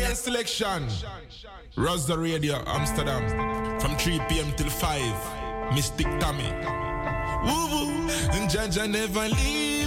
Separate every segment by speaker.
Speaker 1: Royal Selection. Rosa Radio, Amsterdam. From 3 p.m. till 5. Mystic Tammy. Woo woo. And Jaja never leave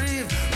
Speaker 2: reprieve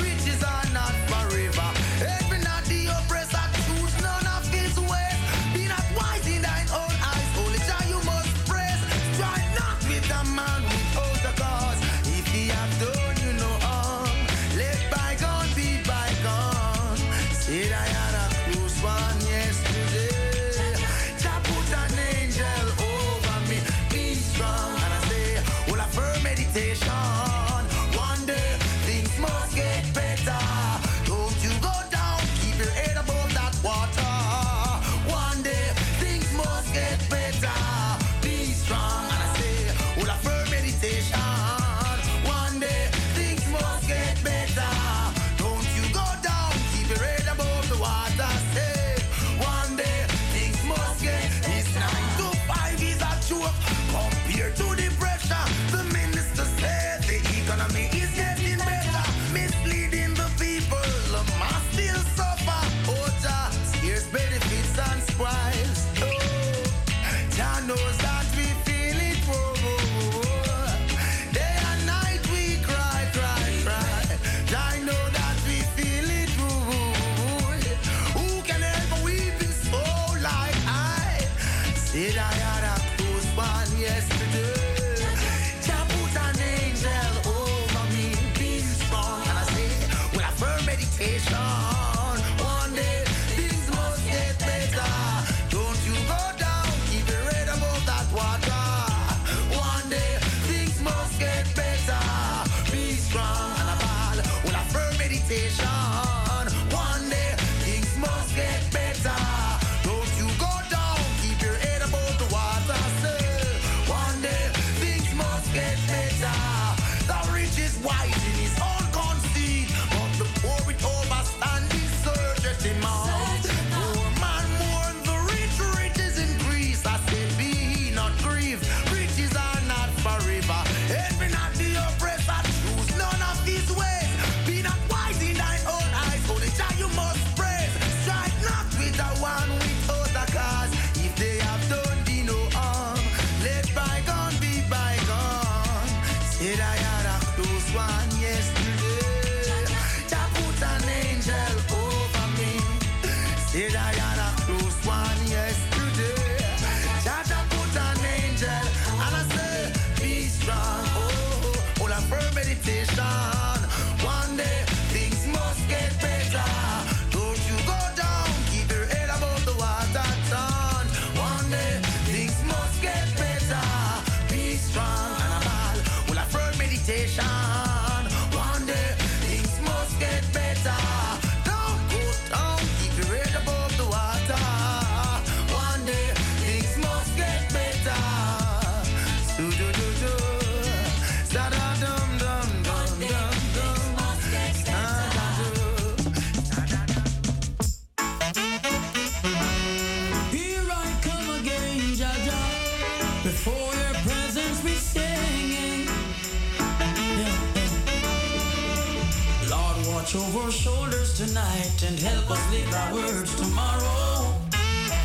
Speaker 2: and help us live our words tomorrow.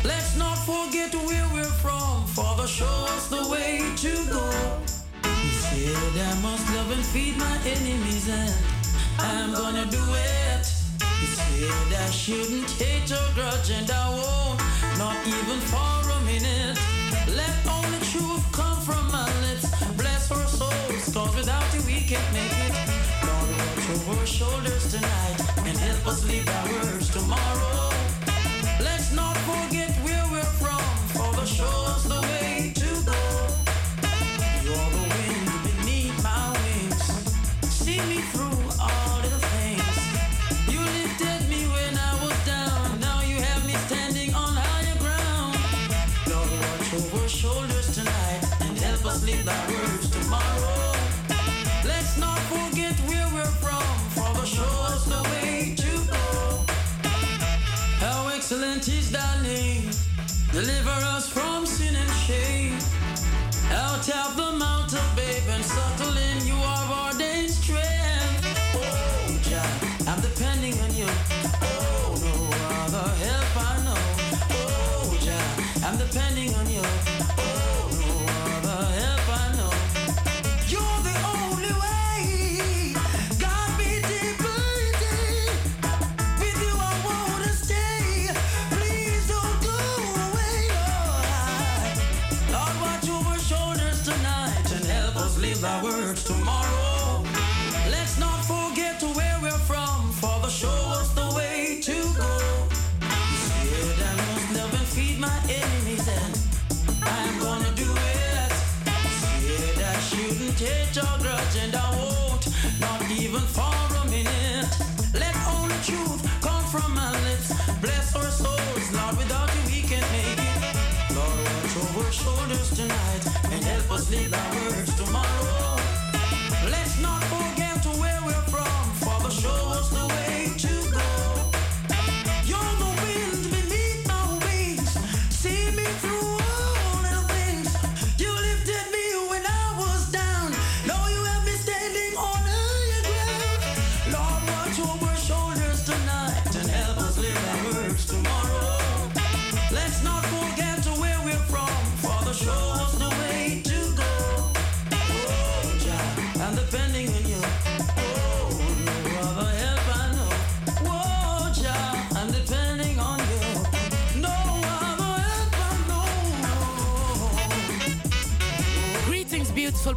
Speaker 2: Let's not forget where we're from, Father, show us the way to go. He said, I must love and
Speaker 3: feed my enemies, and I'm gonna do it. He said, I shouldn't hate or grudge, and I won't, not even for a minute. Let only truth come from my lips. Bless our souls, cause without you we can't make it. Lord, watch over our shoulders tonight sleep. leave that Deliver us from sin and shame. Out of the mouth of babe and settle in tonight and help us.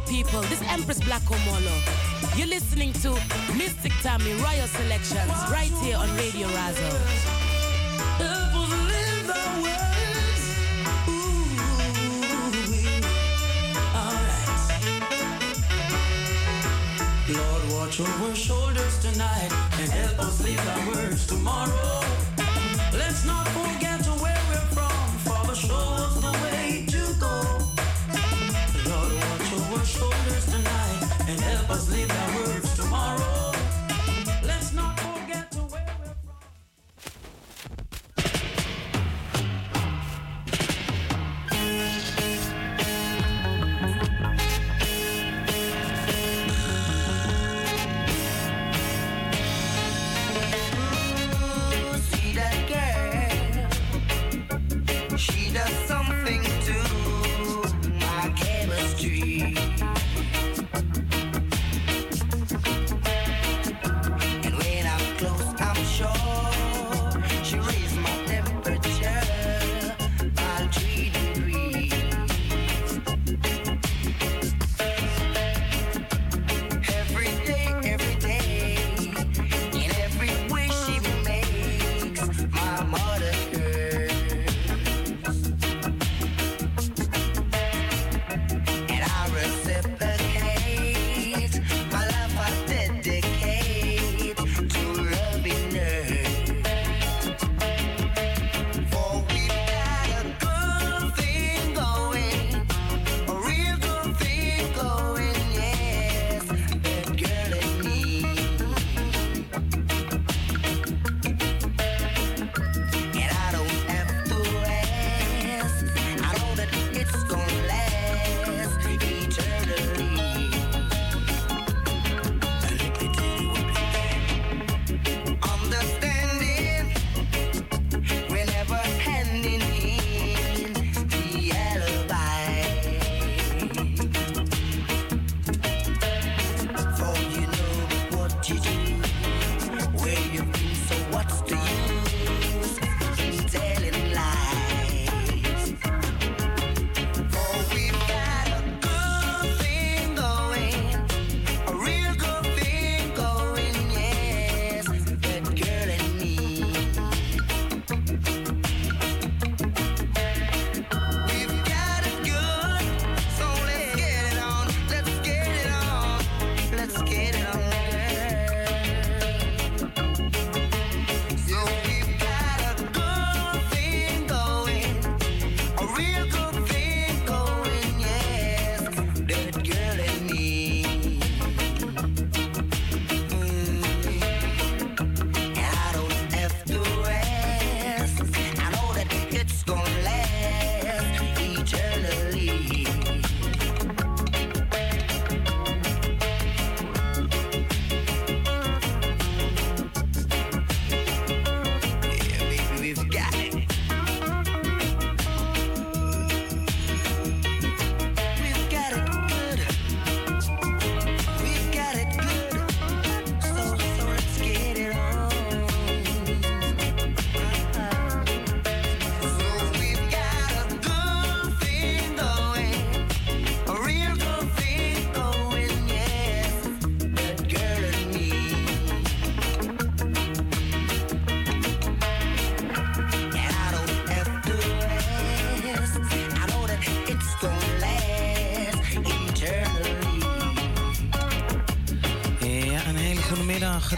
Speaker 3: people. This Empress Black Omolo. You're listening to Mystic Tammy Royal Selections right here on Radio Razo. Watch over shoulders tonight and help us our
Speaker 4: words tomorrow. Let's not forget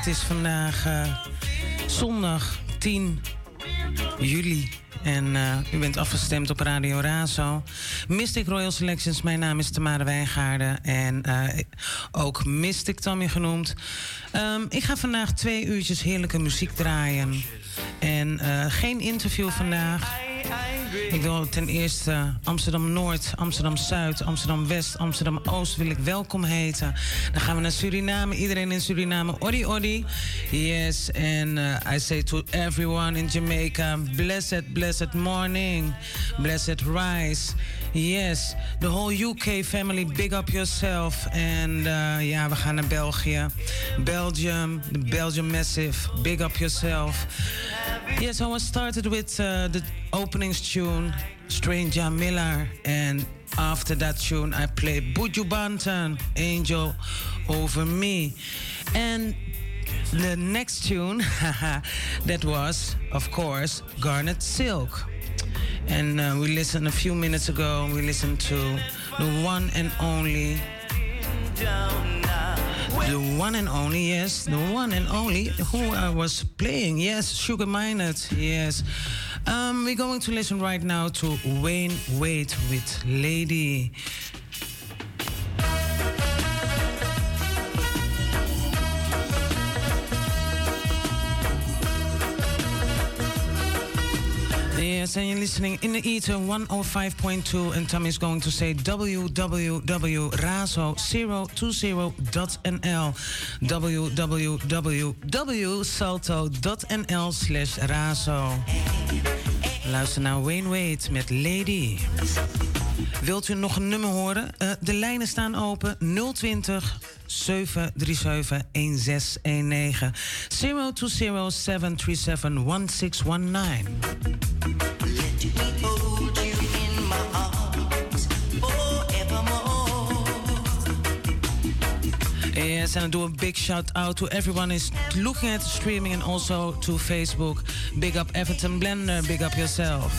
Speaker 4: Het is vandaag eh, zondag 10 juli. En eh, u bent afgestemd op Radio Razo. Mystic Royal Selections, mijn naam is Tamara Wijngaarden. En uh, ook Mystic Tammy genoemd. Ehm, ik ga vandaag twee uurtjes heerlijke muziek draaien. En geen interview vandaag. Ik wil ten eerste Amsterdam Noord, Amsterdam Zuid, Amsterdam West, Amsterdam Oost wil ik welkom heten. Dan gaan we naar Suriname. Iedereen in Suriname, odi odi. Yes, and eh, I say to everyone in Jamaica, blessed, blessed morning, blessed rise. Yes. The whole UK family, big up yourself. En uh, ja, we gaan naar België. Belgium, the Belgium Massive, big up yourself. Yes, I was started with uh, the opening tune, Stranger Miller. And after that tune, I played Bujubanton Angel Over Me. And the next tune, that was, of course, Garnet Silk. And uh, we listened a few minutes ago, we listened to the one and only.
Speaker 5: The one and only, yes, the one and only who I was playing, yes, Sugar Minott yes. Um, we're going to listen right now to Wayne Wade with Lady. Yes, and you're listening in the ether 105.2, and Tommy is going to say www.razo020.nl www.salto.nl slash razo. Luister naar Wayne Wade met Lady. Wilt u nog een nummer horen? Uh, de lijnen staan open 020 737 1619 020 737 1619. Yes, and I do a big shout out to everyone is looking at the streaming and also to Facebook. Big up Everton Blender, big up yourself.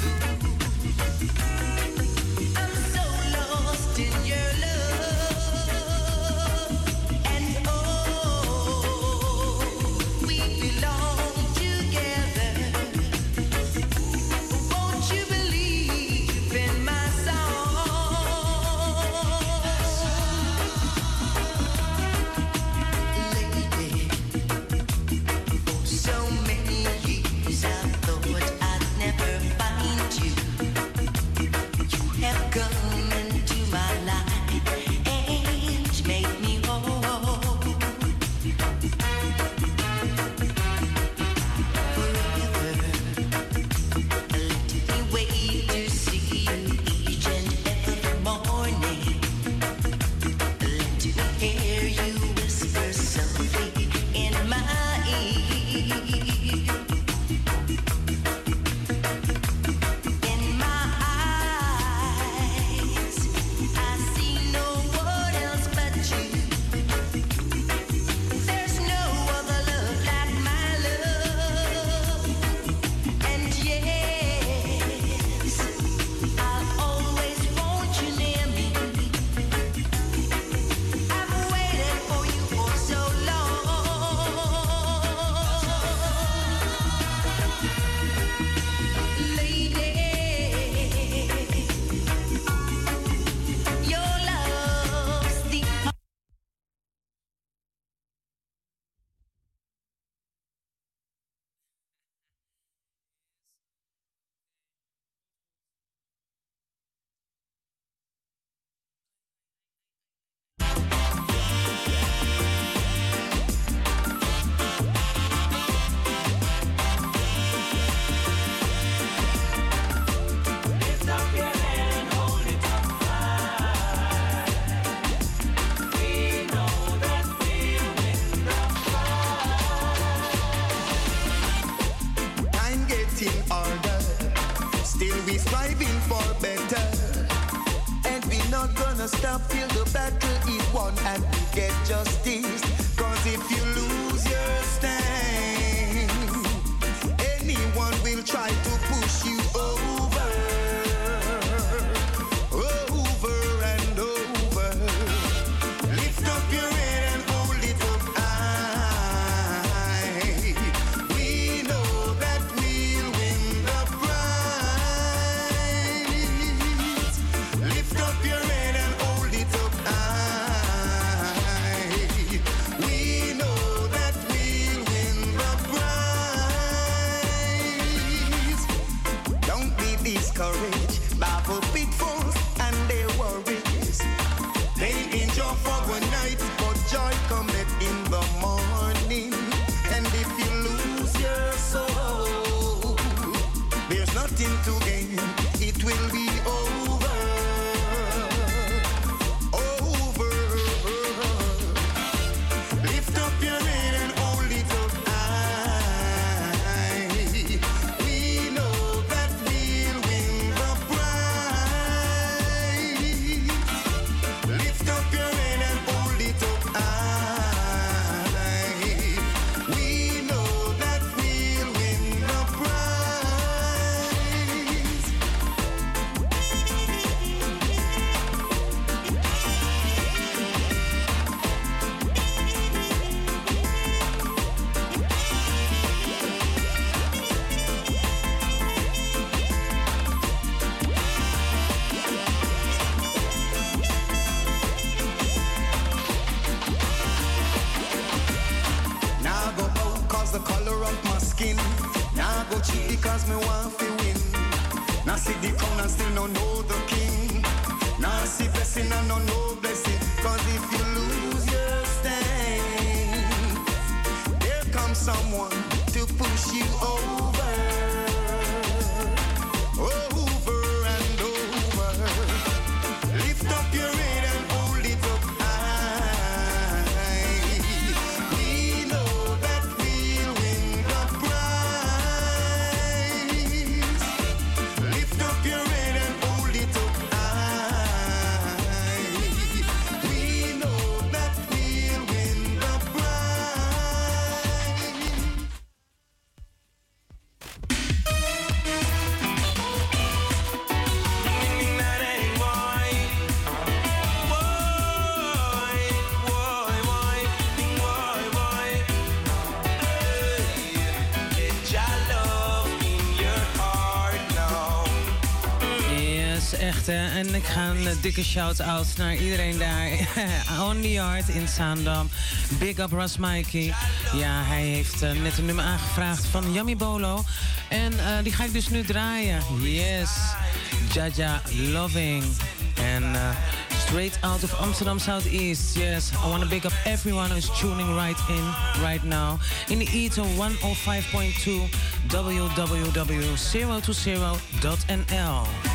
Speaker 6: dikke shout-out naar iedereen daar. On the Yard in Zaandam. Big up Ras Mikey. Ja, hij heeft eh, net een nummer aangevraagd van Yummy Bolo. En eh, die ga ik dus nu draaien. Yes. Jaja Loving. En eh, straight out of Amsterdam Southeast. Yes, I want to big up everyone who's tuning right in right now. In the ether 105.2 www.020.nl.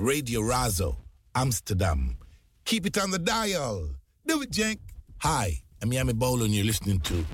Speaker 7: Radio Razo, Amsterdam. Keep it on the dial. Do it, Jenk. Hi, I'm Yami Bolo and you're listening to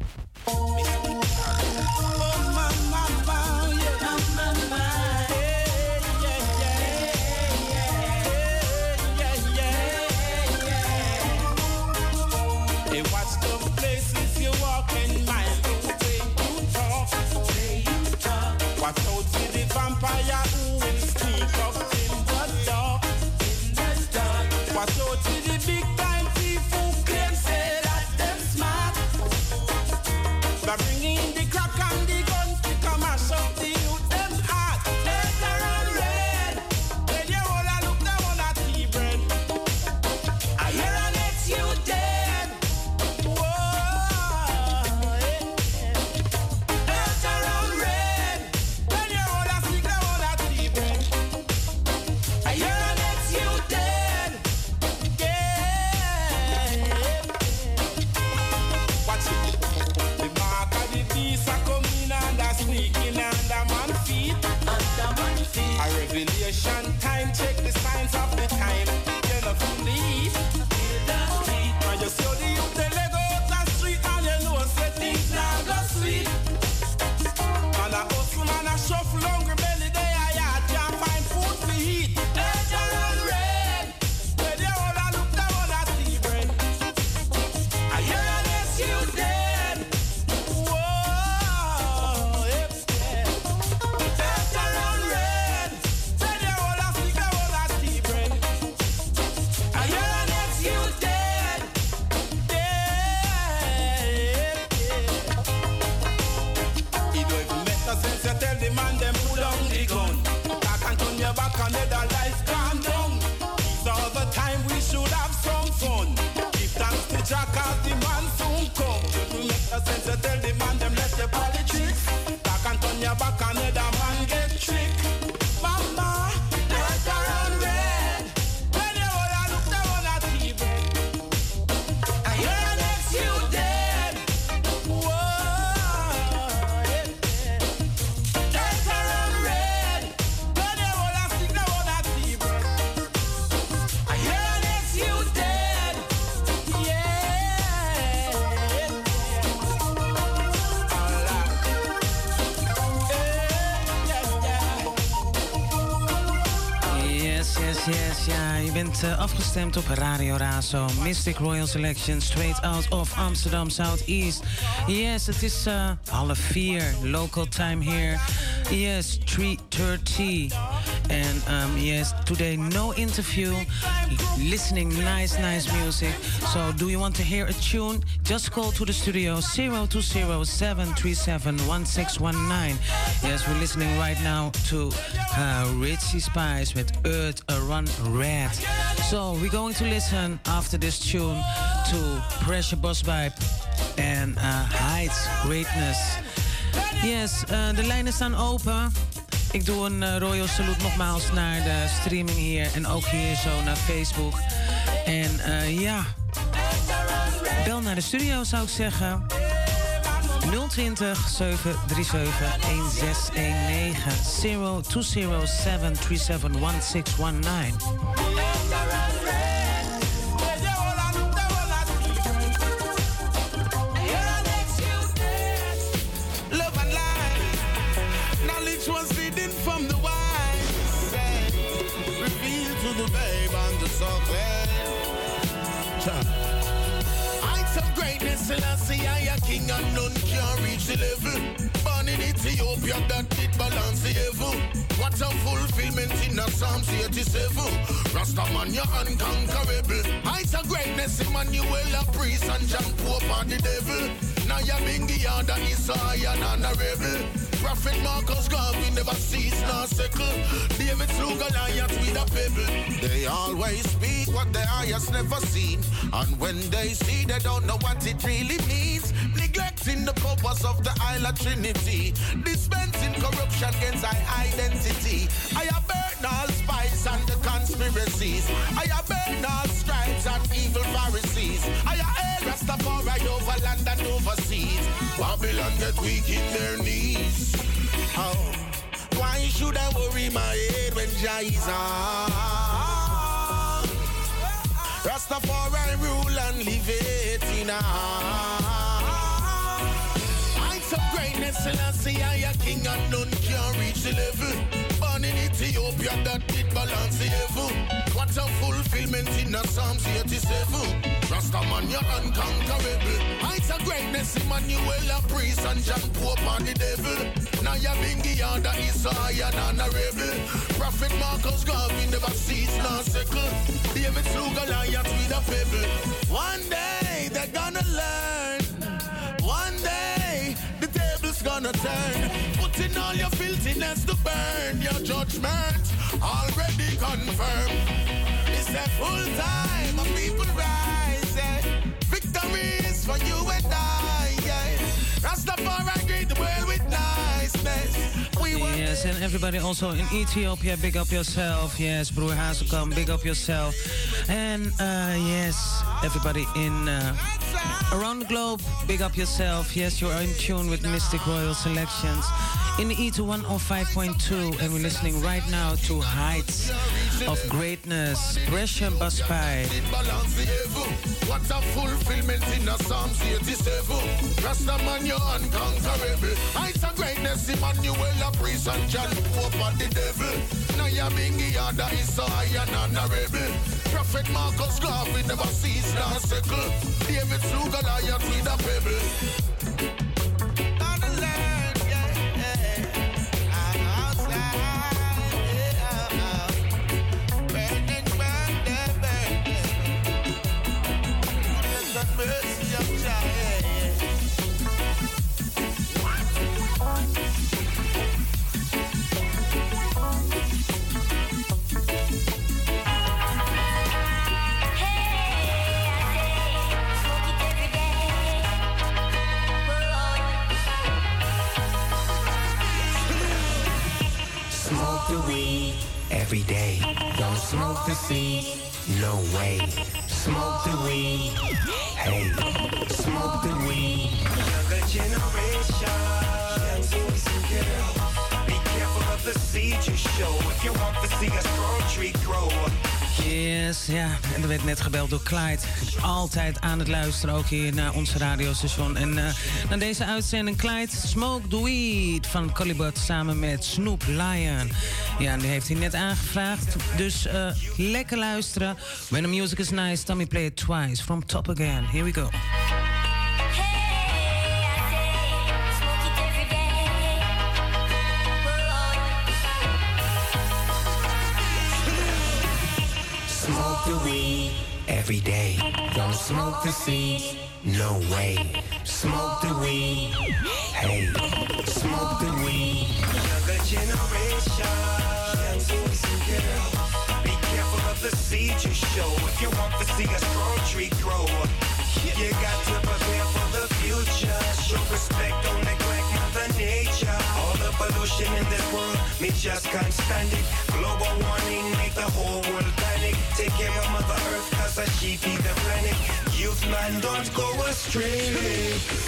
Speaker 3: afgestemd op Radio Razo. Mystic Royal Selection, straight out of Amsterdam Southeast. Yes, het is eh, half vier, local time here. Yes, 3.30. And um, yes, today no interview. Listening nice, nice music. So do you want to hear a tune? Just call to the studio 020-737-1619. Yes, we're listening right now to uh, Richie Spice with Earth Run Red. So we're going to listen after this tune to Pressure Boss Vibe and uh, Heights Greatness. Yes, uh, de lijnen staan open. Ik doe een uh, Royal Salute nogmaals naar de streaming hier en ook hier zo naar Facebook. En uh, ja, bel naar de studio zou ik zeggen. 020 737 1619 020 737 1619.
Speaker 8: What a fulfillment in the Psalms 87. Rastaman, you're unconquerable. Heights of greatness, Emmanuel, a priest, and John Pope, and the devil. Now you're being the other is high and honorable. Prophet Marcus Garvey never cease nor sickle. David slew Goliath with a pebble. They always speak what their eyes never seen. And when they see, they don't know what it really means. Neglecting the purpose of the Isle of Trinity. Dispensing corruption against our identity. I have burned all spies and the conspiracies. I have burned all stripes and evil Pharisees. I have hail Rastafari over land and overseas. Babylon get weak in their knees. Oh. Why
Speaker 1: should I worry my head when Jah is on? Rastafari rule and live it in Heights of greatness, Selassie, I a king and none can reach the level. Born in Ethiopia, that did balance the heaven. What a fulfillment in the Psalms 87. Rastaman, you're unconquerable. Heights of greatness, Emmanuel, a priest, and John Pope and the devil. Now you're Bingy, and is so high and honorable. Prophet Marcus Garvey never sees nor sickle. David slew Goliath with a pebble. One day, they're gonna learn. Gonna turn. Put in all your filthiness to burn. Your judgment already confirmed. It's a full time of people rise. Yeah. Victory is for you and I. Yeah. Rastafari greet the world with niceness.
Speaker 3: Yes, and everybody also in Ethiopia, big up yourself. Yes, Broer Hazelkamp, big up yourself. And uh, yes, everybody in uh, around the globe, big up yourself. Yes, you are in tune with Mystic Royal Selections in the E to 105.2, and we're listening right now to Heights of Greatness,
Speaker 1: Pressure Busspipe. What a fulfillment in the Psalms 87. Rastaman, you're unconquerable. Heights of greatness, Emmanuel, a priest, and John Pope the devil. Now you're being the is so high and honorable. Prophet Marcus Garvey never cease nor sickle. David slew Goliath with a pebble.
Speaker 9: Every day. Don't smoke the seed, no way. Smoke the weed, hey. Smoke the weed. Younger generation, young girls. Be careful of the seed you show if you want to see a strong tree grow.
Speaker 3: Yes, ja. En er werd net gebeld door Clyde. Altijd aan het luisteren, ook hier naar onze radiostation. En uh, naar deze uitzending Clyde Smoke the Weed van Colibot samen met Snoop Lion. Ja, en die heeft hij net aangevraagd. Dus uh, lekker luisteren. When the music is nice, me play it twice. From top again. Here we go.
Speaker 9: Every day. Don't smoke the seeds, no way. Smoke the weed, hey. Smoke the weed. Younger generation, boys and girls. Be careful of the seed you show if you want to see a strong tree grow. You got to prepare for the future. Show respect, don't neglect Mother Nature. All the pollution in this world, me just can't stand it. Global warming make the whole world panic. Take care of Mother Earth, cause she feed the planet. Youth man, don't go astray.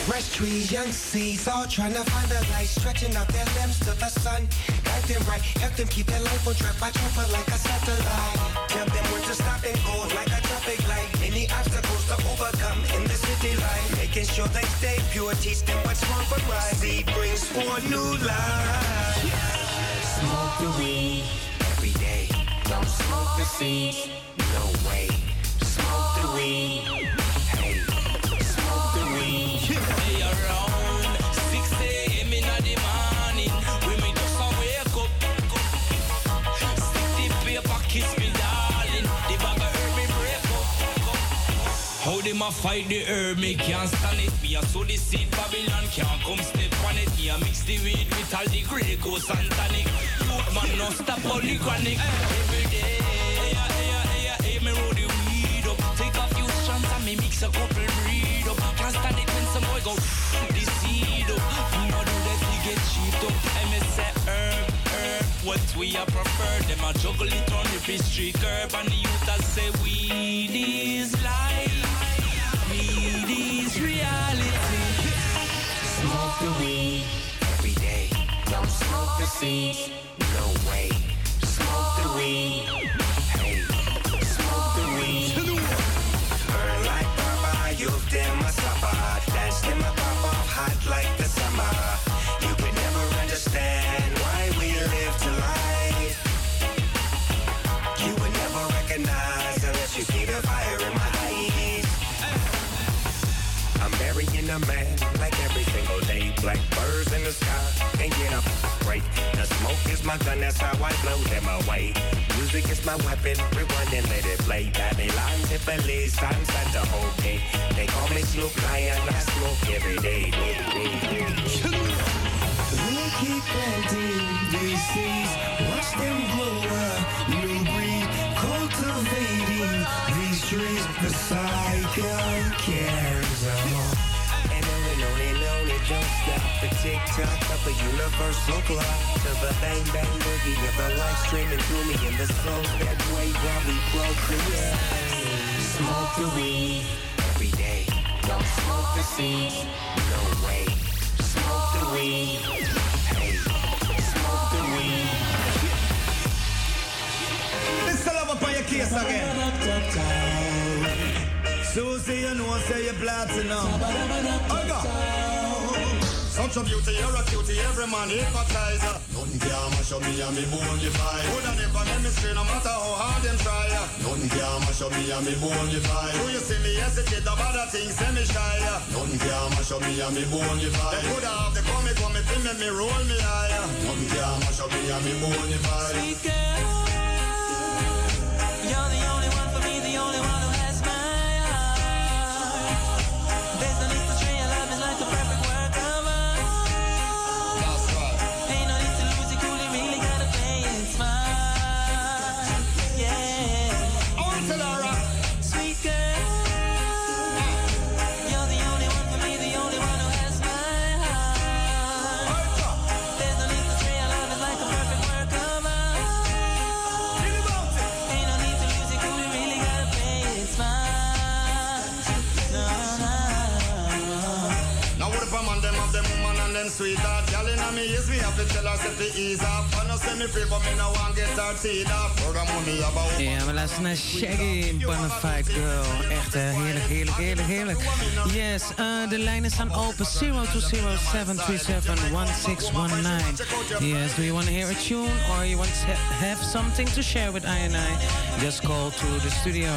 Speaker 10: Fresh trees, young seeds, all trying to find the light, stretching out their limbs to the sun. Guide them right, help them keep their life on track, watch over like a satellite. Tell them when to stop and go like a traffic light. Any obstacles to overcome in the city life. Making sure they stay pure, teach them what's wrong but right. Seed brings forth new life.
Speaker 9: Smoke the weed. Don't smoke the seed, no way. Smoke the weed, hey. Smoke the weed.
Speaker 6: Hey, around 6 a.m. in the morning, when me just wake up. Stick the paper, kiss me, darling. The bag me break up. How them a fight the herb, me can't stand it. Me a sow the seed, Babylon can't come step on it. Me a mix the weed with all the Grey and. Man, no stop the chronic. Every day, yeah, yeah, yeah, yeah, me roll the weed up. Take a few shots and me mix a couple breed up. Can't stand it when some boy go the seed up. Me no do that, we get cheap up. Say herb, herb, what we a prefer. Them a juggle it on the pastry curb and the youth a say weed is life. Weed is reality.
Speaker 9: Smoke the weed. Don't smoke the seed, No way. Smoke the weed. Hey, smoke the weed. Burn like Baba, you them a supper. Dance them a pop off hot like the summer. You could never understand why we live to life. You would never recognize unless you see the fire in my eyes. I'm burying a man smoke is my gun, that's how I blow them away. Music is my weapon, rewind and let it play. Babylon, Tiffany, sunset the whole day. They call me Snoop Lion, I smoke every day.
Speaker 10: We keep planting these seeds, watch them grow up, new breed, cultivating these trees. The cycle carries on.
Speaker 9: And on and on and on, it don't stop. The tick tock of a universal clock. To the bang bang boogie of the life streaming through me in the soul that way while we the Smoke the weed every day. Don't smoke the seeds. No way. Smoke the weed. Hey, smoke the weed.
Speaker 11: Mr. Love up on your case again. Susie, you know, say you're platinum. Oiga. Such a beauty, you're a cutie, every man hypnotizer. Nothing can mash up me and me bone you fight. Woulda never make me stray, no matter how hard them try. Nothing can mash up me and me bone you fight. Do you see me hesitate about the things, say me shy. Nothing can mash up me and me bone you fight. They coulda have the come, come, feel me, me roll me higher. Nothing can mash up me and me bone you fight.
Speaker 12: Sweet girl,
Speaker 11: sweetheart Girl in me ears, me have to tell her say to ease up I know say me free but me no want get her teed up Furthermore me have a
Speaker 3: Ja, we luisteren naar Shaggy, Bonafide Girl. Echt eh, heerlijk, heerlijk, heerlijk, heerlijk. Yes, eh, de lijnen staan open. 02073371619. Yes, do you want to hear a tune or you want to have something to share with I and I? Just call to the studio.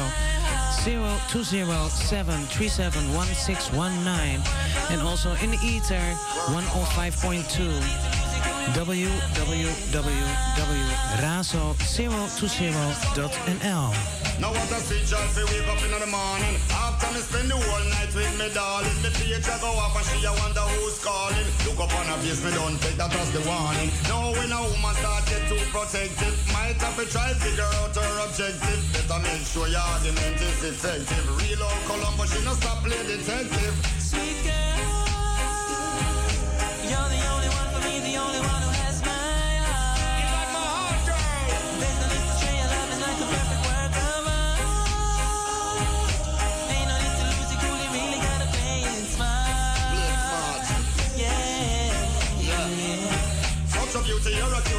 Speaker 3: 0207371619 and also in the ether 105.2 www.razo020.nl
Speaker 11: Now what a sweet joy fi wake up in the morning. After me spend the whole night with me darling. Me page a go off and she a wonder who's calling. Look up on her face, me don't take that as the warning. Now when a woman start get too protective Might have to try figure out her objective. Better make sure your argument is effective. Real old Columbo, she no stop play detective.
Speaker 12: Sweet girl, you're the only one
Speaker 11: Beauty, you're a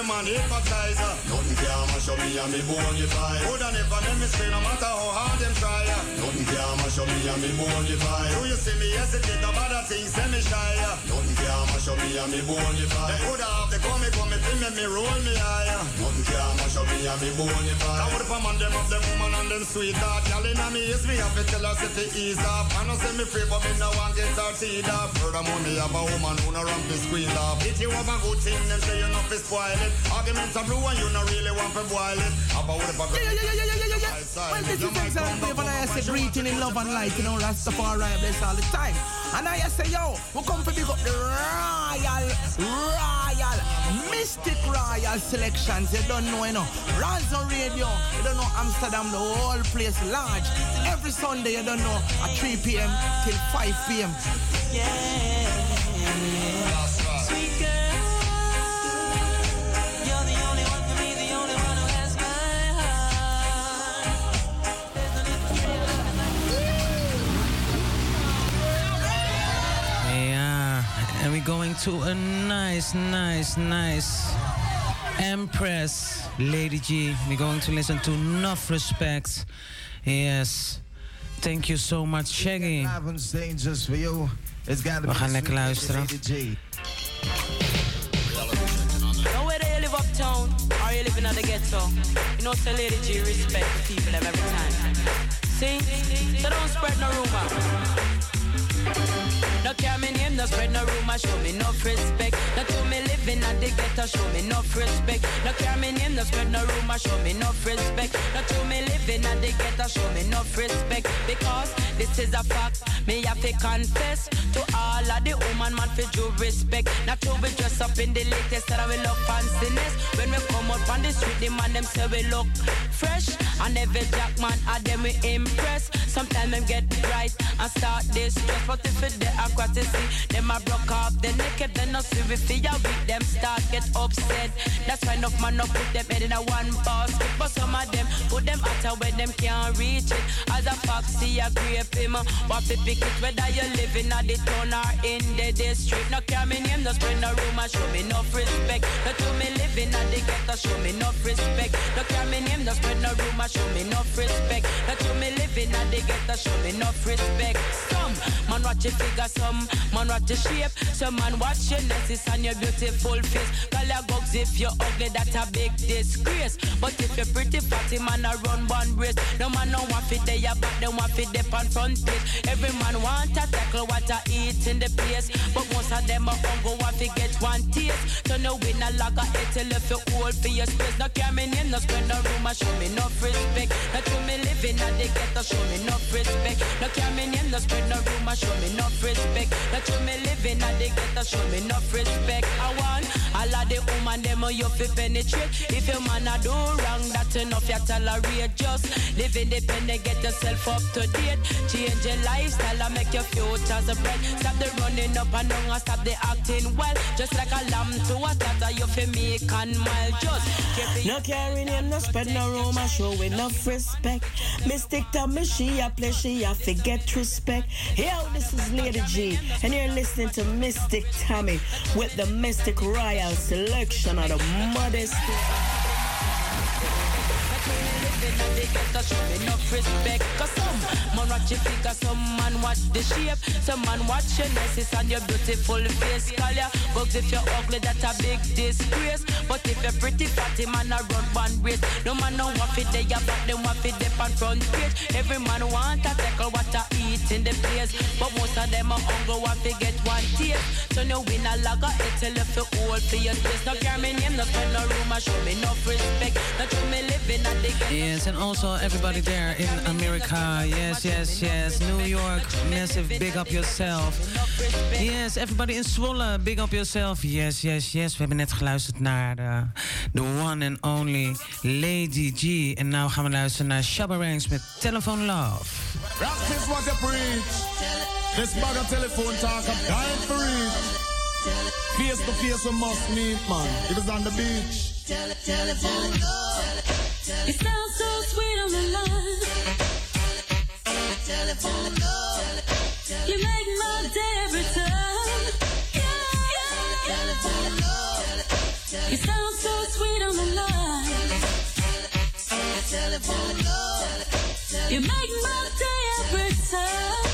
Speaker 11: every man hypnotizer. Nothing can mash up me and me bone you fight. Woulda never make me stray, no matter how hard them try. Nothing can mash up me and me bone you fight. Do you see me hesitate about the things, say me shy. Nothing can mash up me and me bone you fight. They coulda have the come, come, feel me, me roll me higher. Nothing can mash up me and me you fight. Now what if I'm them of them woman and them sweetheart. Girl inna me ears, me have to tell her say to ease up. I know say me free, but me no want get her teed up. Furthermore, me have a woman who no run fi squeal up. If you have a good thing, them say you no fi spoil it. Arguments are blue and you no really want fi boil it. How about what if I go?
Speaker 13: Yeah, yeah, yeah, yeah, yeah, yeah, yeah. Well, this is exactly what I say, greeting in love and light, you know, Rastafari, I bless all the time. And I say, yo, we come to big up the royal, royal, mystic royal selections. You don't know, you know. Ransom Radio, you don't know Amsterdam, the whole place large. Every Sunday, you don't know, at 3 p.m. till 5 p.m.
Speaker 12: Sweet
Speaker 3: and we're going to a nice, nice, nice Empress, Lady G. We're going to listen to Enough Respect. Yes. Thank you so much, Shaggy. We gaan lekker luisteren.
Speaker 14: Live uptown or you live in the ghetto, you know say Lady G respect the people every time. See? So don't spread no rumor. No care me name, no spread no rumor, show me no respect. No to me living at the ghetto, show me no respect. No care me name, no spread no rumor, show me no respect. No to me living at the ghetto, show me no respect. Because this is a fact, me have to confess to all of the woman man for due respect. Not to be dressed up in the latest that we look fanciness. When we come out on the street, the man them say we look fresh. And every jack man, I them we impress. Sometimes them get right and start this stress. But if it they aqua to see, them a broke off the naked, then no see they are weak, them start get upset. That's why enough man no put them head in a one basket. But some of them put them out where them can't reach it. As a foxy, a grape him. What fi pick it, whether you living at the town or in the district. No care me name, no spread no rumor, show me no respect. No to me living at the ghetto, show me no respect. No care me name, no spread no rumor, show me no respect. No to me living at the ghetto, show me no respect. Some man watch your figure, some man watch your shape, some man watch your necklace and your beautiful face. Call your bugs if you're ugly, that's a big disgrace. But if you're pretty fatty, man, I run one race. No man no want fit there, but they want fit dip on front page. Every man want to tackle what I eat in the place, but most of them are hungry, want to get one taste. So no win a log of it till if you hold for your space. No care me name, no spread no rumor, show me no respect. No to me living at the ghetto, show me no respect. No care me name, no spread no rumor, show me no respect. No to me living at the ghetto, show me no respect. I want all of the woman them oh, you fi penetrate. If your man a do wrong, that's enough you tolerate. Just live independent, get yourself up to date. Change your lifestyle and make your future so bright. Stop the running up and down and stop the acting well. Just like a lamb to a slaughter, you fi make and mile. Just.
Speaker 15: No carrying him, no spread no rumor, show enough respect. Mystic tell me she a play, she a forget respect. Yo, this is Lady G, and you're listening to Mystic Tammy with the Mystic Royal selection of the modest.
Speaker 14: They get to show me enough respect. Cause some man watch your figure, some man watch the shape, some man watch your necklace and your beautiful face. Call if you're ugly, that's a big disgrace. But if you're pretty fatty, man, I run one race. No man no want fit there, but them want dip on front page. Every man want to tackle what I eat in the place. But most of them are hungry, want to get one taste. So no win a log of it till if you for your taste. No care me name, no spend no room, show me enough respect. Not to me living at the
Speaker 3: Yes, and also everybody there in America. Yes, yes, yes. New York, massive big up yourself. Yes, everybody in Zwolle, big up yourself. Yes, yes, yes. We hebben net geluisterd naar de, the one and only Lady G. En nu gaan we luisteren naar Shabba Ranks met Telephone Love.
Speaker 16: Rock is what preach. This bag telephone talk, I'm dying for it. Face to face, we must meet, man. It was on the beach.
Speaker 17: Tell a telephone You sound so sweet on the line. Telephone You make my day every time. You sound so sweet on the line. Telephone. You make my day every time.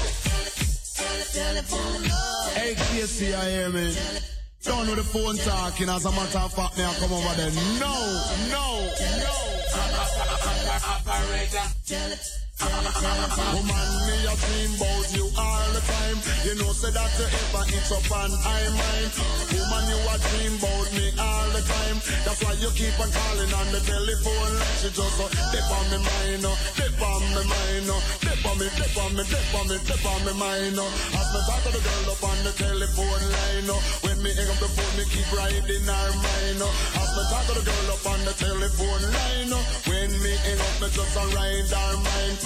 Speaker 16: Hey, KC, Don't know the phone talking, as a matter of fact, I come over there. No, no, no. Operator. Woman, me a dream about you all the time. You know, say that you ever it's up on I mind. Woman, you a dream about me all the time. That's why you keep on calling on the telephone. She just uh, dip on me mind, uh, dip on me mind, uh, dip on me, dip on me, dip on me, dip on me mind. uh. As me talk to the girl up on the telephone line, uh, when me hang up the phone, me keep riding her mind. uh. As me talk to the girl up on the telephone line, uh, when me hang up, me just a ride her mind.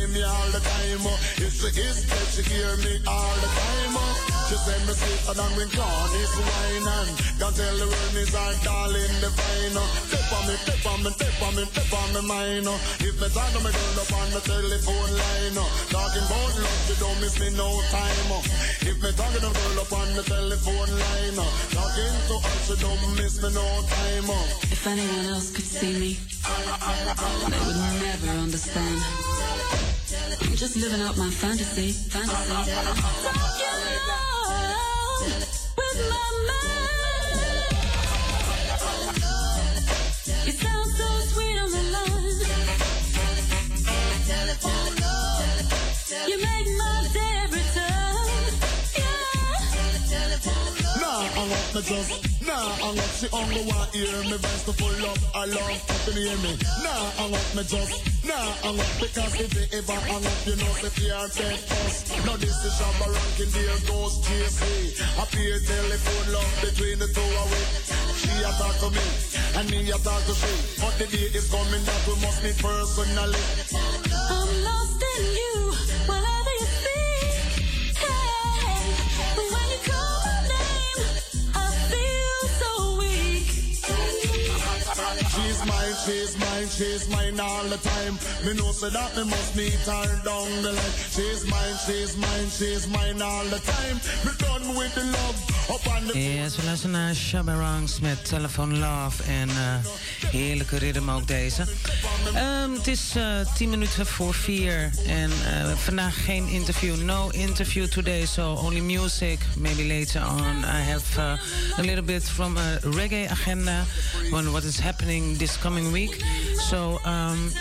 Speaker 16: me all the time. If she hear me all the time. uh. She say me wine and can't tell the world. Tip on me, tip on me, tip on me, tip on me. If me talk to me up on the telephone line, talking about love, you don't miss me no time. If me to girl up on the telephone line, talking to her, she don't miss me no time.
Speaker 18: If anyone else could see me, they would never understand. I'm just living out my fantasy, fantasy. Talking with my. You sound so sweet on the line. You make my day
Speaker 16: up me just Nah, hang up she only want hear me voice to full up. I love to hear me. Nah, hang up me just. Nah, hang up because if you ever hang up You know if you are dead first Now this is Shabba ranking There goes JC I peer telephone love between the two of we She a talk to me And me a talk to she. But the day is coming that we must meet personally.
Speaker 18: I'm lost in you,
Speaker 16: mine, she's mine, she's mine all the time. Me know say that me must meet her down the line. She's mine, she's mine, she's mine all the time. Me done with the love
Speaker 3: Yes, we luisteren naar Shabba Ranks met Telephone Love. En eh, heerlijke ritme ook deze. Ehm, het is eh 10 minuten voor 4. En eh, vandaag geen interview. No interview today, so only music. Maybe later on I have uh, a little bit from a reggae agenda. On what is happening this coming week. So, um,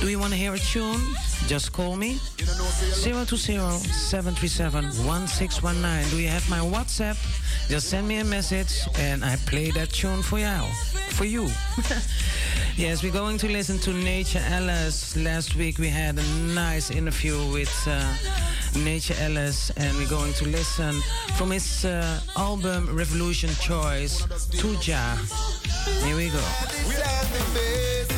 Speaker 3: do you want to hear a tune? Just call me. 020-737-1619. Do you have my WhatsApp? Just send me a message and I play that tune for you. For you. yes, we're going to listen to Nature Ellis. Last week we had a nice interview with uh, Nature Ellis and we're going to listen from his uh, album Revolution Choice, Tuja. Here we go.
Speaker 4: We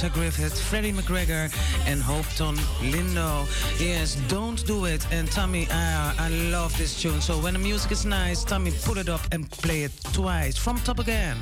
Speaker 19: Melissa Griffith, Freddie McGregor and Hope Ton Lindo. Yes, Don't Do It. And Tommy, uh, ah, I love this tune. So when the music is nice, Tommy, put it up and play it twice. From top again.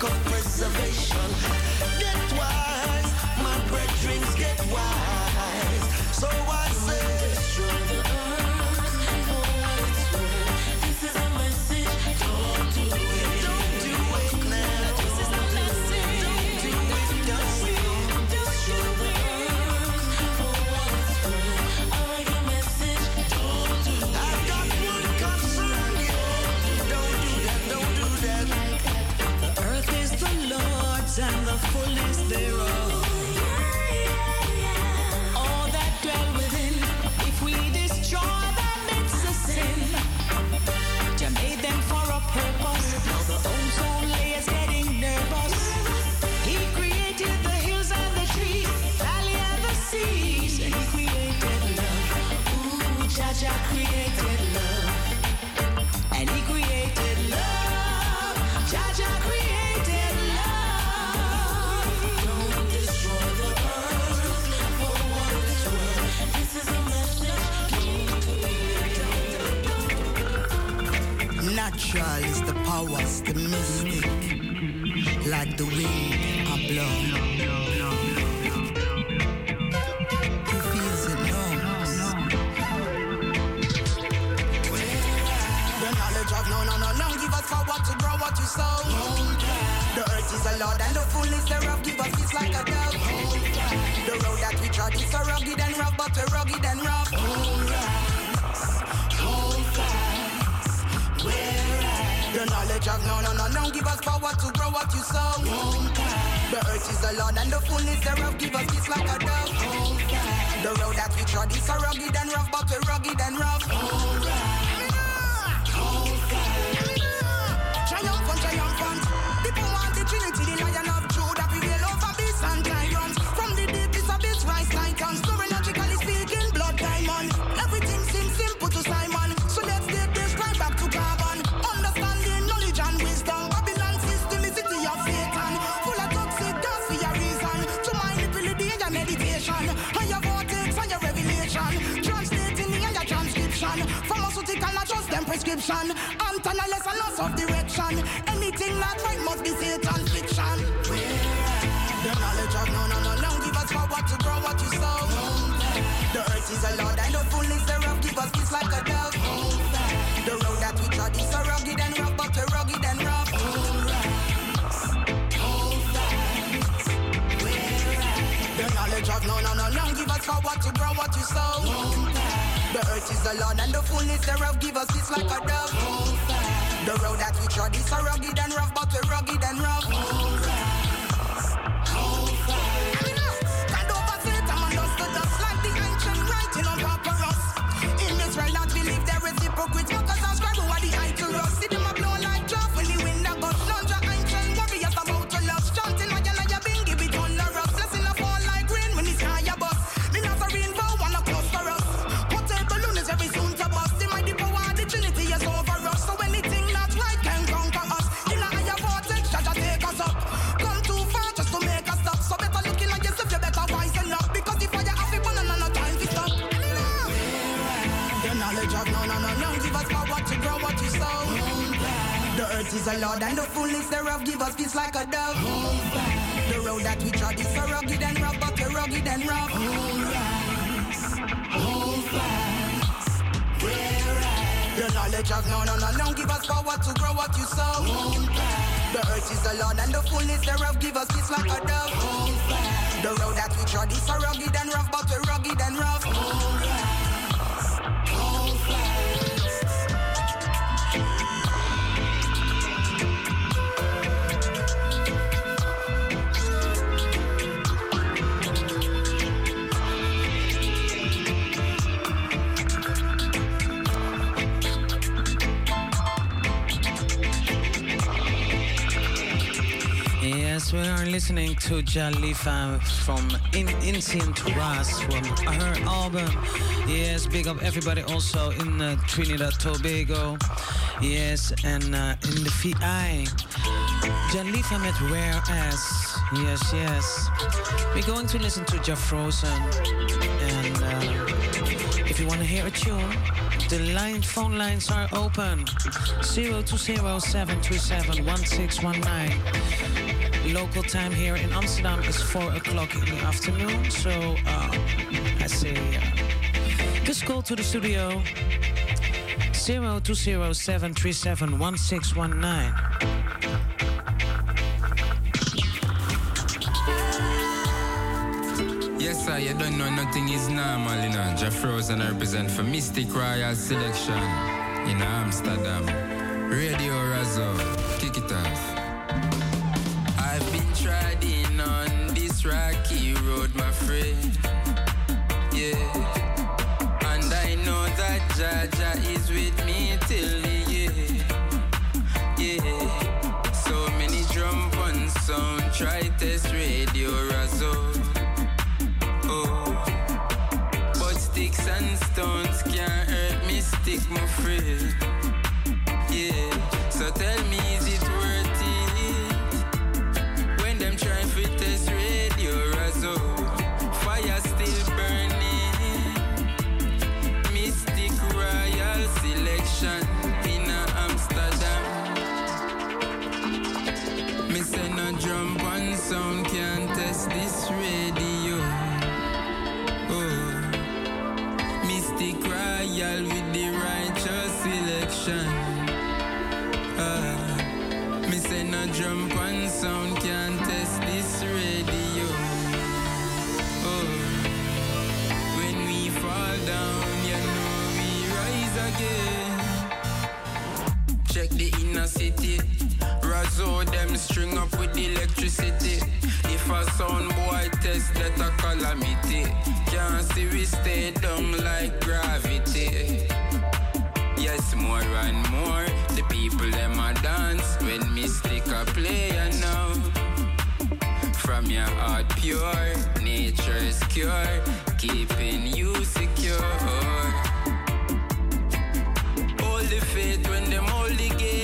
Speaker 20: Go.
Speaker 21: Natural is the powers, the mystic. Like the wind I blow. Who feels it. The knowledge of no, no, no, no. Give us power to grow what you sow. The earth is the Lord and the fullness thereof. Give us peace like a dove. The road that we trod is so rugged and rough, but we're No, no, no, no. Give us power to grow what you sow. The earth is the Lord and the fullness thereof. Give us peace like a dove. The road that we trod is so rugged and rough, but we're rugged and rough. Antonalist and loss of direction. Anything right must be Satan fiction. The knowledge of no, no, no, no. Give us power to grow what you sow. The earth is the Lord and the fullness thereof. Give us peace like a dove. The road that we trod is so rugged and rough, but we're rugged and rough. The knowledge of no, no, no. Give us power to grow what you sow. The earth is the Lord and the fullness thereof. Give us peace like a dove. The road that we trod is so rugged and rough, but we're rugged and rough. The Lord and the fullness thereof. Give us peace like a dove. The road that we trod is so rugged and rough, but we're rugged and rough. The knowledge of no, no, no, no. Give us power to grow what you sow. The earth is the Lord and the fullness thereof. Give us peace like a dove. The road that we trod is so rugged and rough, but we're
Speaker 3: We are listening to Jalifa from In Instant Ras from her album. Yes, big up everybody also in uh, Trinidad Tobago. Yes, and uh, in the VI. Jalifa met Rare Ass. Yes, yes. We're going to listen to Jeff Frozen. And uh, if you want to hear a tune, the line phone lines are open. 020-737-1619. Local time here in Amsterdam is 4 o'clock in the afternoon. So uh, I say uh, just call to the studio 020-737-1619.
Speaker 22: Yes, sir, you don't know nothing is normal, you know. Jeff Frozen represent for Mystic Royal Selection in Amsterdam. Radio Razo, kick it off. Jaja is with me till the end. Yeah. So many drum and sound, try test radio Razo. Oh. But sticks and stones can't hurt me, stick my friend.
Speaker 23: Uh, me say no drum pan sound can't test this radio. Oh, when we fall down, you know we rise again. Check the inner city. Razo them string up with electricity. If a sound boy test that a calamity, can't see we stay down like gravity. Yes, more and more, the people them a dance when me stick a player now. From your heart pure, nature's cure, keeping you secure. All the faith when them all the
Speaker 22: game.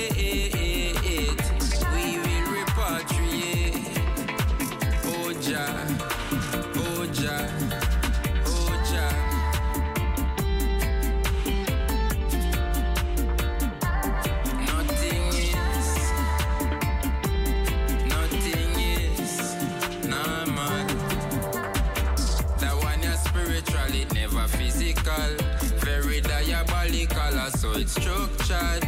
Speaker 22: tried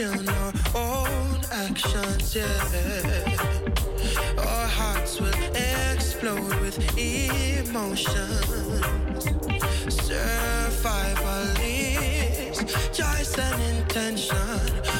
Speaker 22: question our own actions, yeah. Our hearts will explode with emotions. Survival is choice and intention.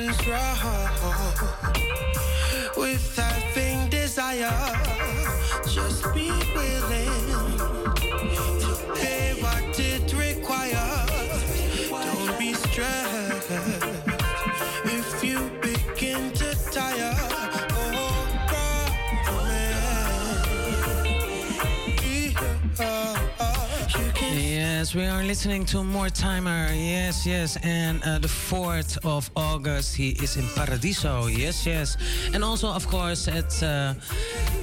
Speaker 4: Nothing's wrong
Speaker 3: Yes, we are listening to Mortimer. Yes, yes. And uh, the 4th of August, he is in Paradiso. Yes, yes. And also, of course, at uh,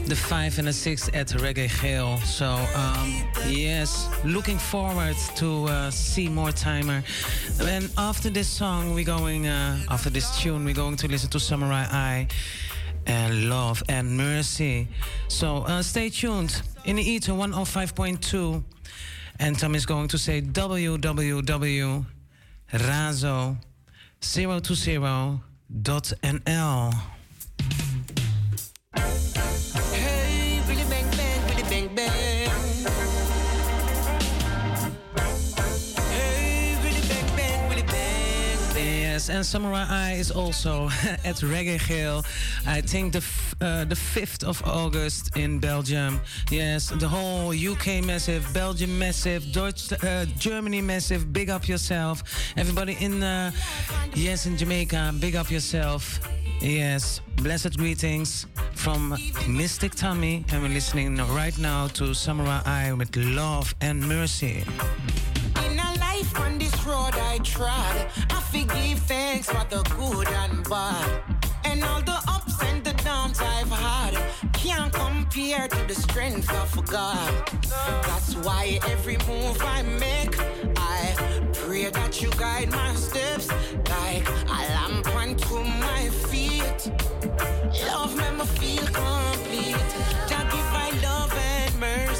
Speaker 3: the 5th and the 6th at Reggae Geel. So, um, yes, looking forward to uh, see Mortimer. And after this song, we're going, uh, after this tune, we're going to listen to Samory I and Love and Mercy. So, uh, stay tuned. In the E to 105.2. And Tom is going to say www.razo020.nl. Yes, and Samory I is also at Reggae Geel. I think the uh, the 5th of August in Belgium. Yes, the whole UK massive, Belgium massive, Dutch, uh, Germany massive. Big up yourself, everybody in uh, yes in Jamaica. Big up yourself. Yes, blessed greetings from Mystic Tammy, and we're listening right now to Samory I with love and mercy.
Speaker 4: Road I trod, I forgive thanks for the good and bad. And all the ups and the downs I've had can't compare to the strength of God. That's why every move I make, I pray that you guide my steps like a lamp unto my feet. Love make me feel complete. Jah give love and mercy.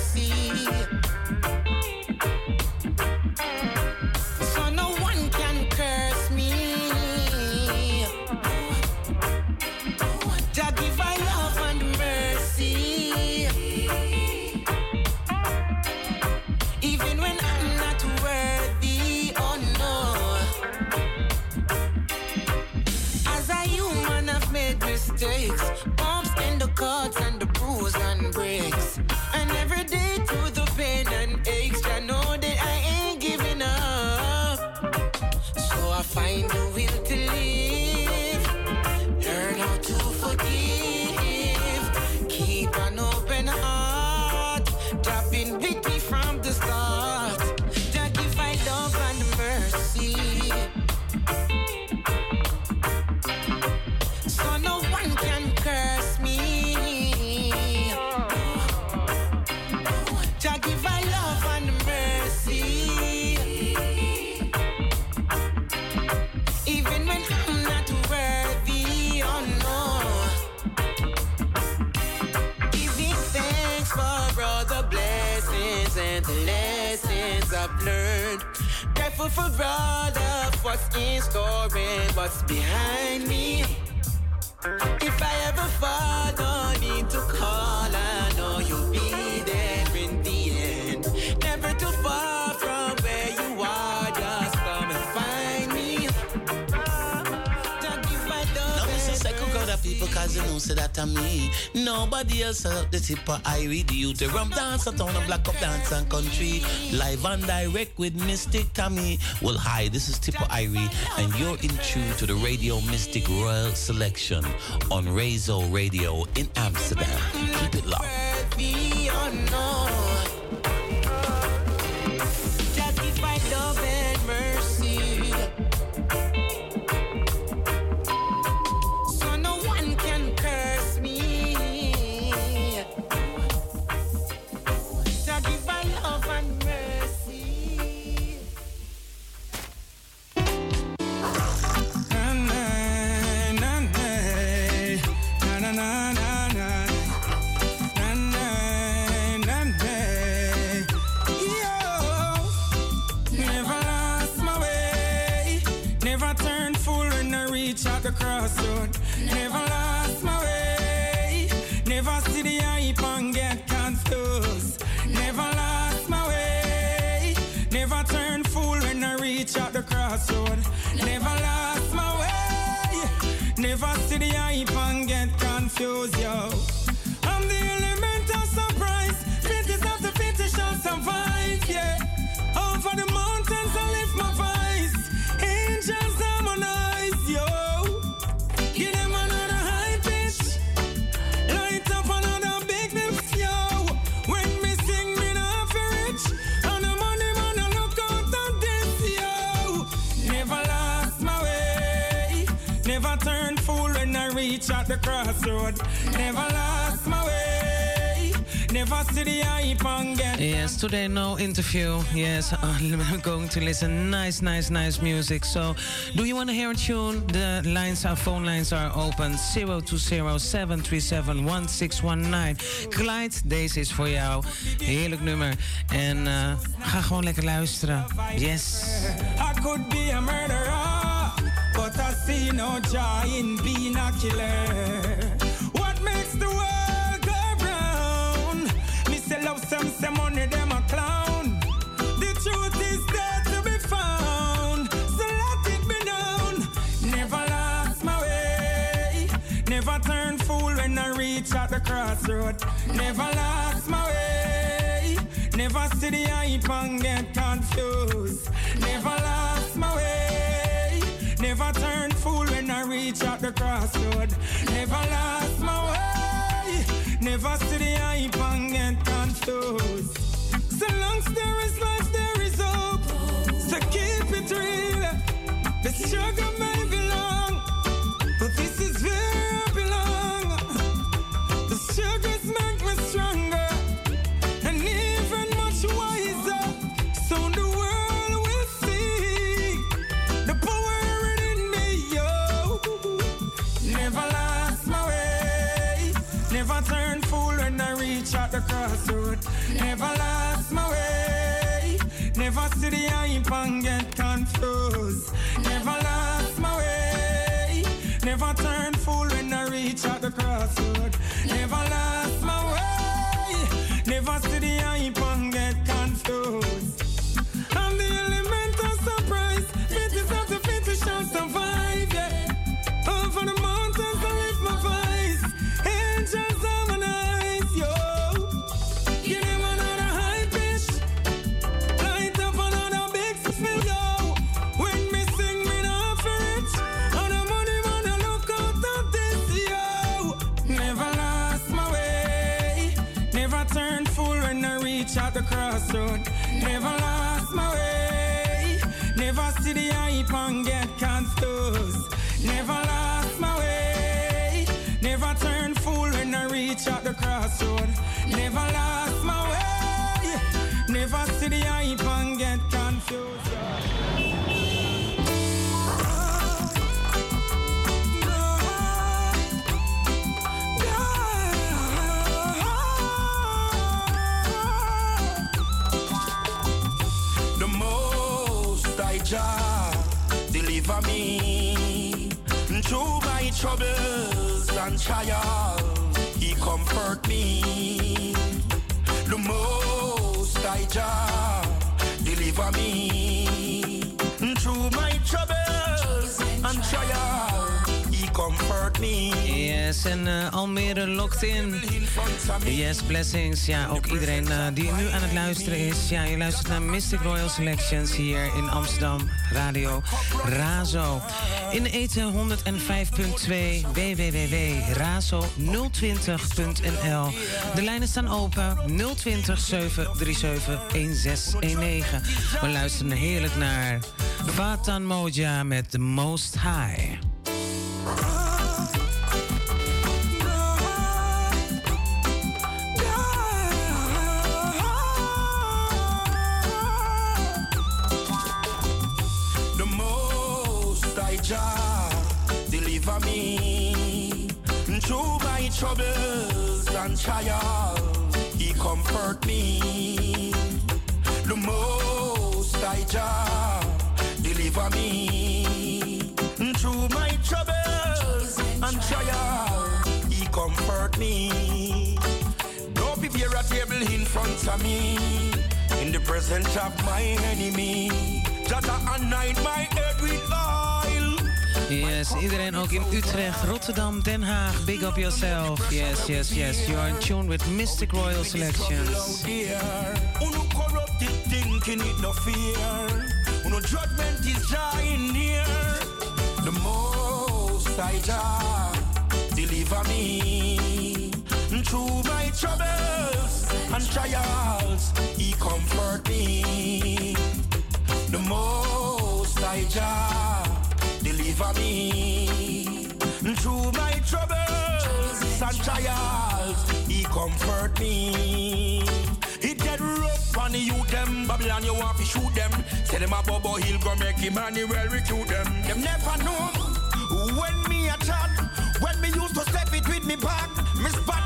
Speaker 7: Else help the tip of I read you to rum dance a town and black up dance and country. Live and direct with Mystic Tammy. Well hi, this is Tippa Irie and you're in tune to the Radio Mystic Royal Selection on Razo Radio in Amsterdam. Keep it locked.
Speaker 3: Today no interview. Yes, I'm going to listen. Nice, nice, nice music. So, do you want to hear a tune? The lines, our phone lines are open. 020-737-1619. Clyde, deze is voor jou. Heerlijk nummer. En eh, ga gewoon lekker luisteren. Yes.
Speaker 7: I could be a murderer, but I see no joy in being. Reach at the crossroad. Never lost my way, never see the hype and get confused. Never lost my way, never turn fool when I reach at the crossroad. Never lost my way, never see the hype and get confused. So long as there is life, there is hope. So keep it real. The struggle may be long, Never lost my way. Never see the hype and get confused. Never lost my way. Never turn fool when I reach at the crossroad. Never lost my way. Never see the hype and get confused. Crossroad. Never lost my way. Never see the hype and get confused. Never lost my way. Never turn fool when I reach at the crossroad. Never lost my way. Never see the hype and get confused.
Speaker 6: Through my troubles and trials. He comfort me. The most I Jah deliver me
Speaker 3: Yes, en eh, Almere locked in. Yes, blessings. Ja, ook iedereen eh, die nu aan het luisteren is. Ja, je luistert naar Mystic Royal Selections hier in Amsterdam. Radio Razo. In eten 105.2 www.razo020.nl. De lijnen staan open 020 737 1619. We luisteren heerlijk naar Vatan Moja met The Most High.
Speaker 6: Through my troubles and trials. He comfort me. The most I Jah deliver me through my troubles and trials. He comfort me. Don't prepare a table in front of me in the presence of my enemy. Jaja anoint my head with oil.
Speaker 3: Yes, iedereen ook in Utrecht, Rotterdam, Den Haag. Big up yourself. Yes, yes, yes. You're in tune with Mystic Royal Selections.
Speaker 6: Judgment is drawing near. The most I Jah deliver me through my troubles and trials. He comfort me. The most I Jah deliver me through my troubles and trials. He comfort me. It get rough on the youth them Babylon you want to shoot them Say them a Bobo Hill go make Emmanuel recruit them Them never know when me a chat When me used to step it with me back Me spot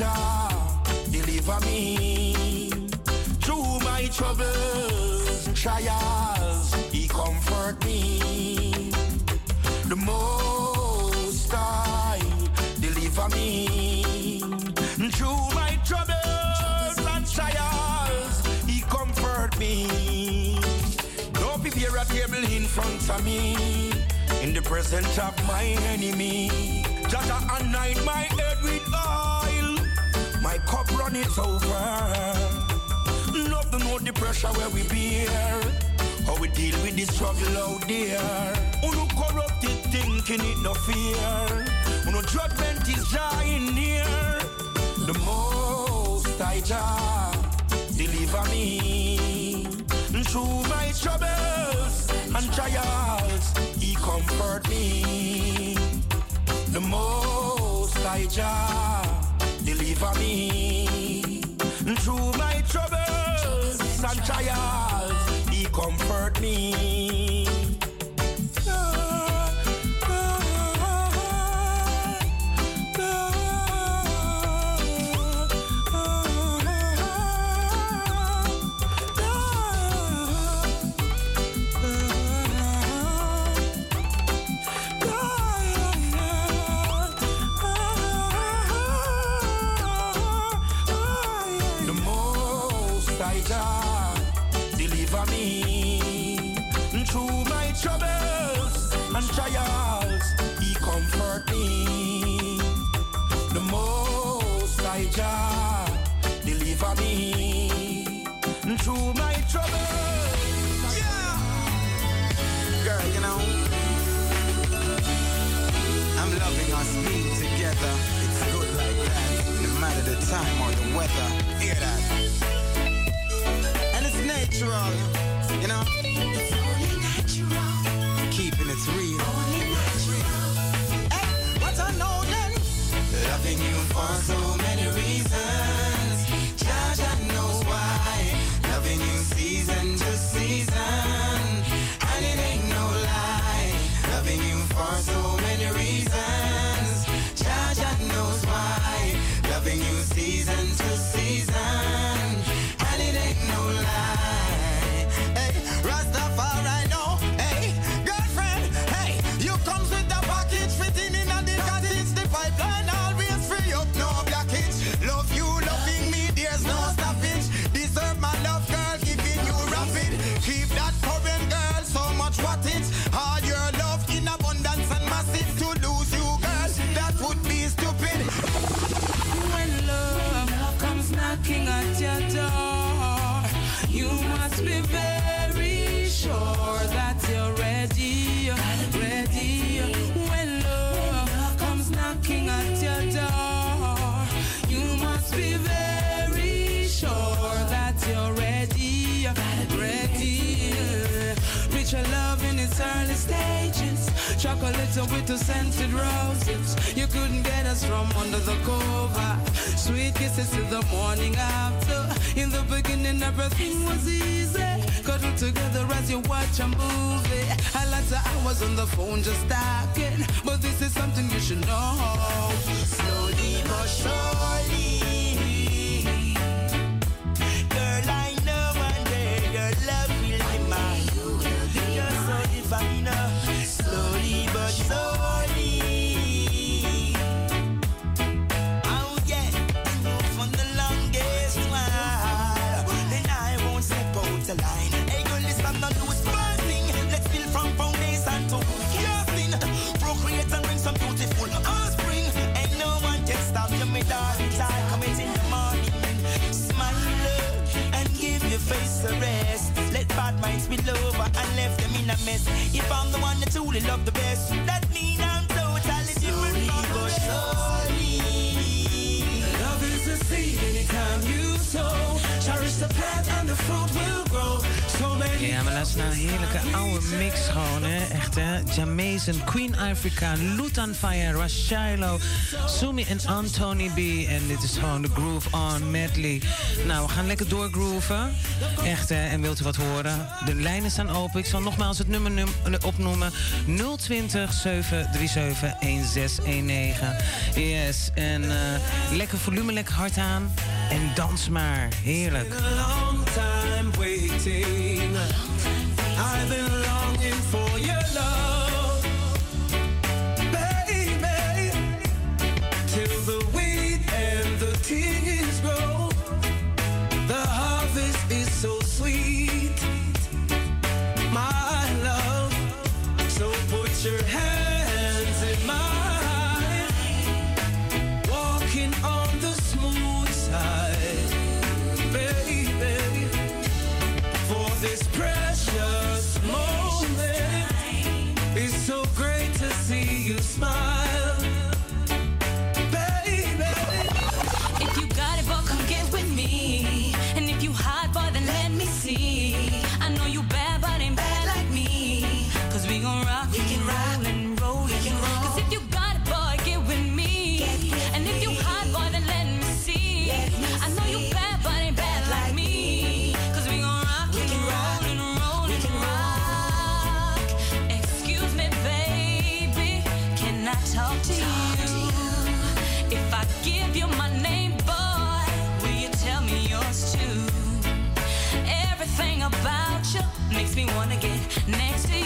Speaker 6: Jah deliver me through my troubles, trials, He comfort me. The Most High deliver me through my troubles and trials. He comfort me. Don't prepare a table in front of me in the presence of my enemy. Just anoint my head with oil. My cup run it over. To know the pressure where we bear. How we deal with the struggle out there. Uno corrupted thinking it no fear. Uno judgment is drawing near. The most I Jah deliver me through my troubles and trials. He comfort me. The most I Jah deliver me through my troubles and trials. He comfort me.
Speaker 8: Weather. Hear that? And it's natural, you know. Keeping it real. Only natural. Hey, what I know then? Loving you for so
Speaker 7: Chocolate with the scented roses. You couldn't get us from under the cover. Sweet kisses till the morning after. In the beginning, everything was easy. Cuddle together as you watch a movie. I like the hours on the phone just talking. But this is something you should know.
Speaker 8: Slowly but surely. Girl, I know one day your love
Speaker 6: mess. If I'm the one that truly love the best, that means I'm totally different from but surely.
Speaker 24: Love is a seed anytime you sow. Cherish the path and the fruit will
Speaker 3: Ja, maar laatst nou een heerlijke oude mix gewoon, hè. Echt, hè. Jamaican, Queen Africa, Lutan Fire, Rashilo, Sumi en Anthony B. En dit is gewoon de Groove On medley. Nou, we gaan lekker doorgrooven. Echt, hè. En wilt u wat horen? De lijnen staan open. Ik zal nogmaals het nummer eh, opnoemen. 020 737 1619. Yes, en eh, lekker volume, lekker hard aan. En dans maar. Heerlijk.
Speaker 18: me wanna get next to you.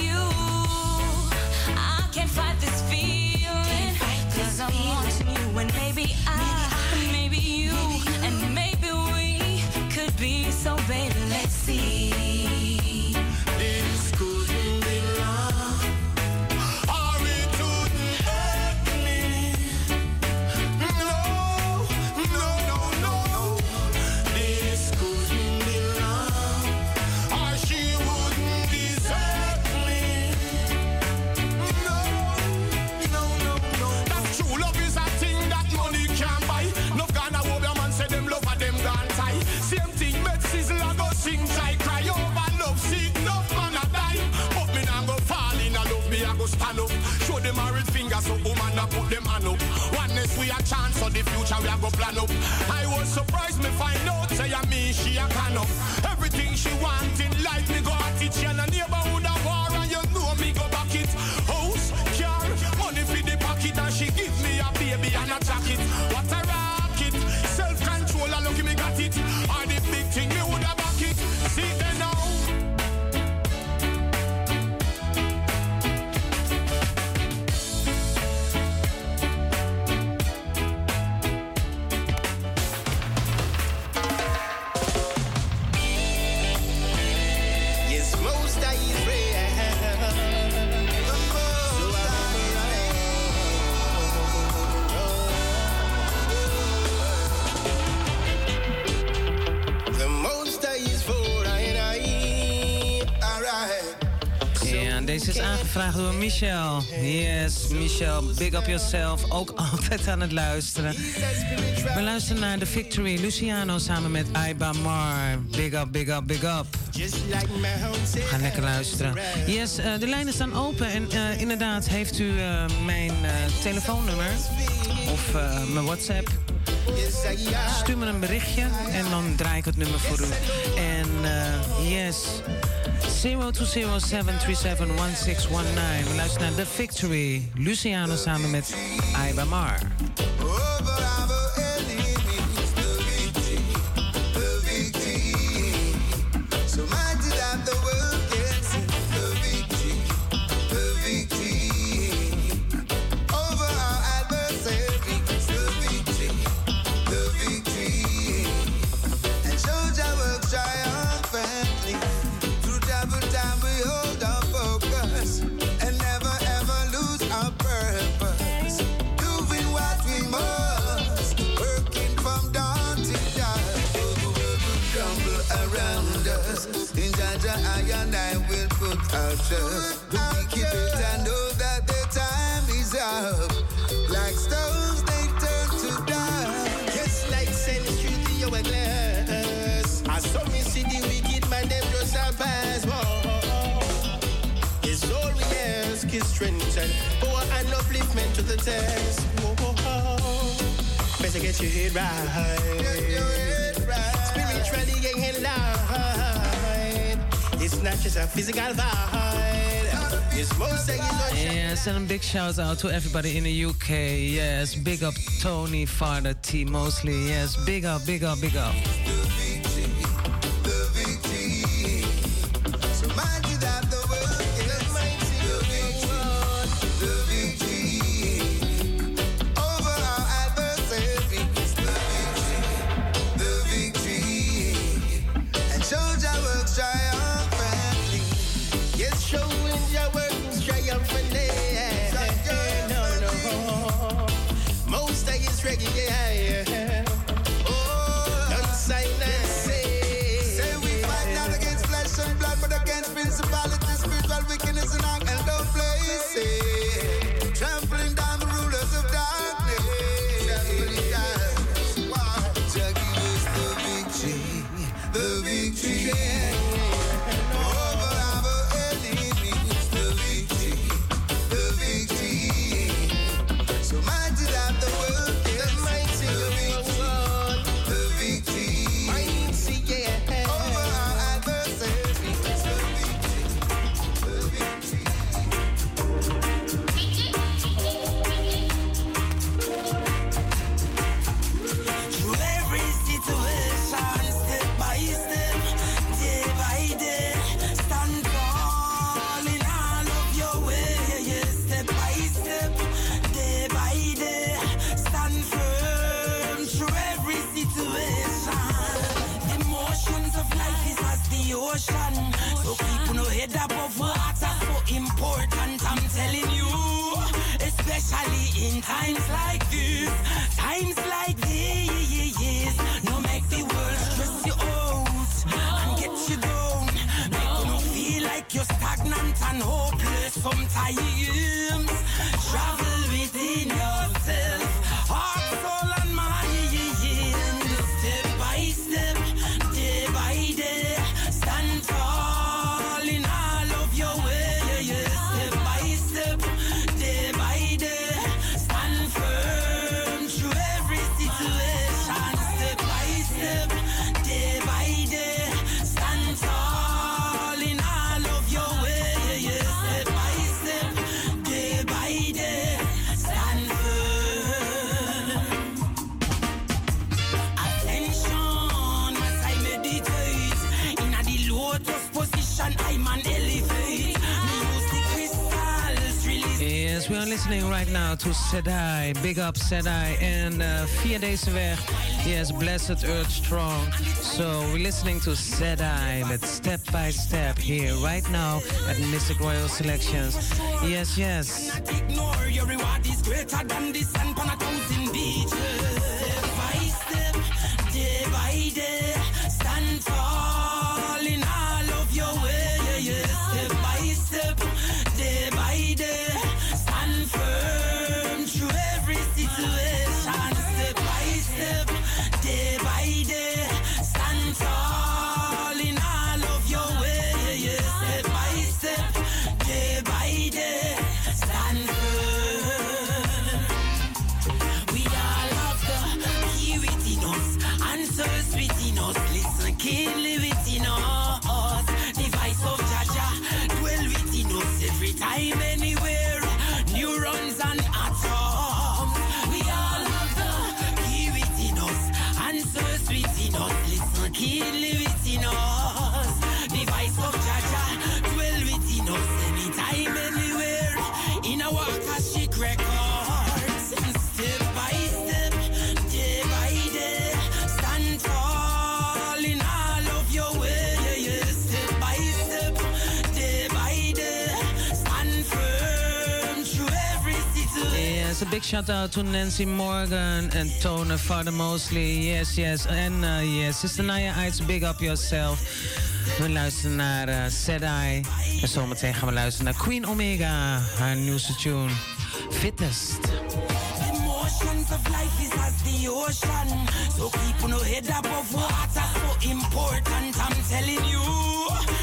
Speaker 1: Nope Michelle.
Speaker 24: Yes,
Speaker 3: Michelle. Big up yourself. Ook altijd aan het luisteren. We luisteren naar The Victory. Luciano samen met Aiba Mar. Big up, big up, big up. We gaan lekker luisteren. Yes, eh, de lijnen staan open. En eh, inderdaad, heeft u eh, mijn telefoonnummer of mijn WhatsApp... Stuur me een berichtje en dan draai ik het nummer voor u. En yes, 0207371619. We luisteren naar The Victory. Luciano samen met
Speaker 10: Iba We keep it, better know that the time is up. Like stones, they turn to dust.
Speaker 4: Yes, like sand through the hourglass. I saw me see the wicked man, them just a pass. It's all we ask is strength and power and upliftment to the test. Whoa, whoa, whoa. Better get your head right. Get your head right. Spiritually, ain't in. It's not just a physical.
Speaker 6: Yes, and a big shout out to everybody in the UK. Yes, big up Tony, Father T mostly. Yes, big up, big up, big up. Sedai. Big up Sedai. And uh, via deze weg, yes, Blessed Earth Strong. So we're listening to Sedai met Step by Step here right now at Mystic Royal Selections. Yes, yes. shout-out to Nancy Morgan en Tone Father Mosley. Yes, yes. En uh, yes, Sister Naya Eyes, big up yourself.
Speaker 3: We luisteren naar uh, En zometeen gaan we luisteren naar Queen Omega, haar nieuwste tune. Fittest.
Speaker 8: Emotions of life is as the ocean. So keep no head above water, so important, I'm telling you.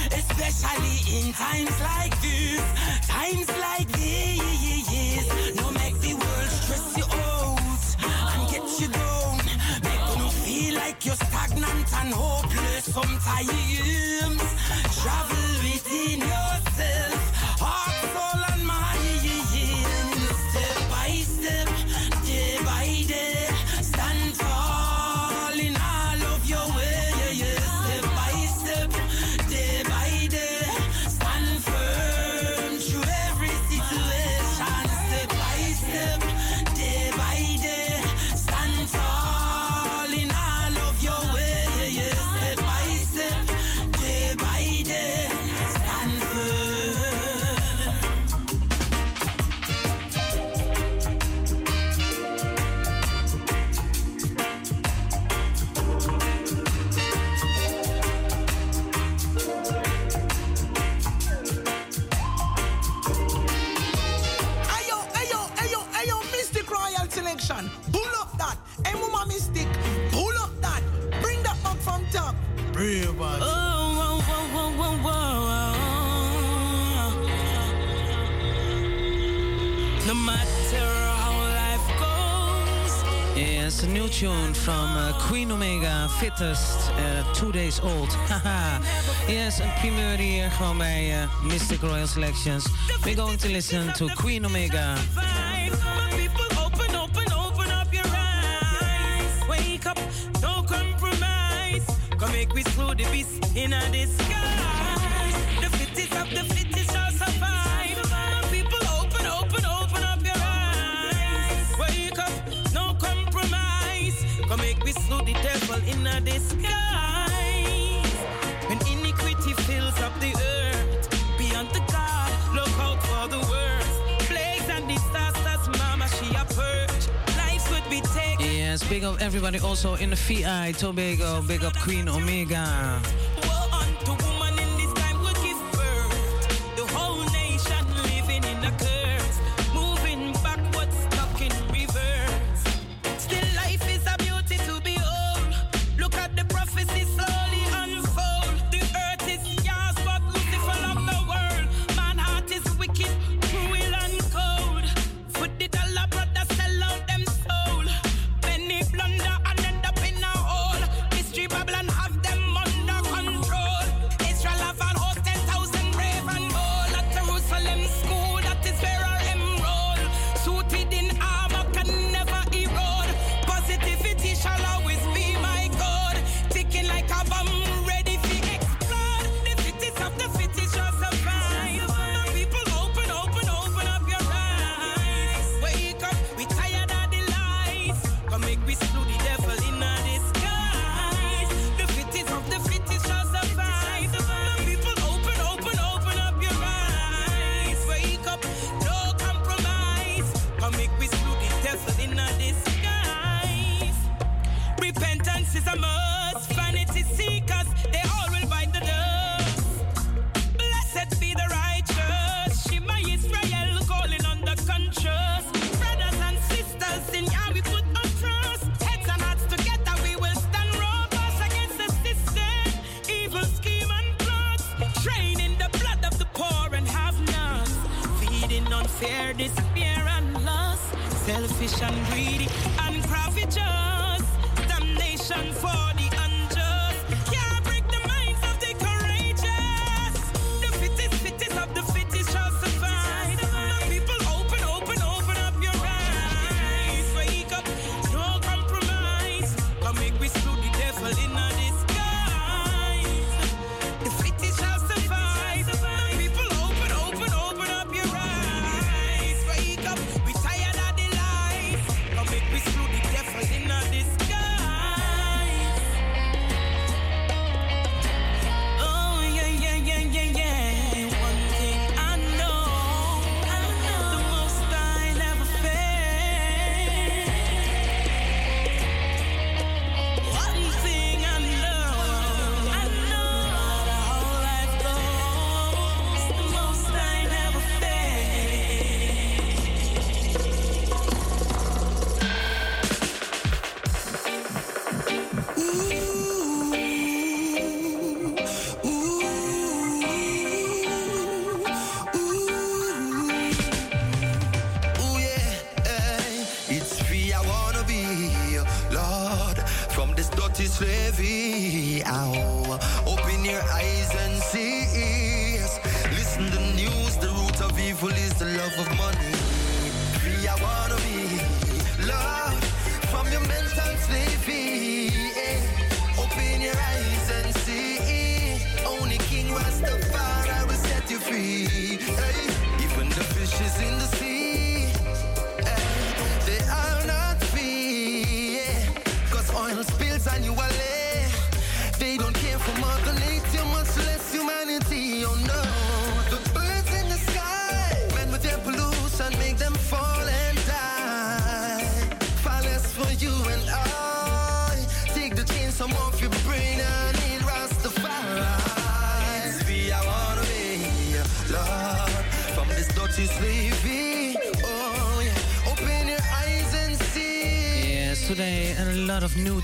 Speaker 8: Especially in times like this, times like this. No stress you out and get you down. Make you feel like you're stagnant and hopeless sometimes. Travel within yourself, heart, soul,
Speaker 3: tune from uh, Queen Omega, Fittest, uh, Two Days Old. Haha. yes, a primeur here, gewoon my uh, Mystic Royal Selections. We're going to listen to Queen Omega.
Speaker 8: Wake up, no compromise. Come make we the beast in to the devil in a disguise. When iniquity fills up the earth, beyond the God, look out for the worst. Plagues and disasters, mama, she a purge. Would be taken.
Speaker 3: Yes, big up everybody also in the VI, Tobago, big up Queen Omega.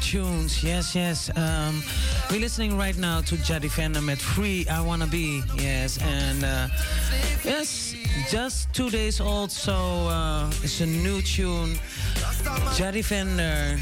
Speaker 3: Tunes. Yes, yes. Um, we're listening right now to Jaddy Fender met Free I Wanna Be. Yes, and uh, yes, just two days old, so uh, it's a new tune. Jaddy Fender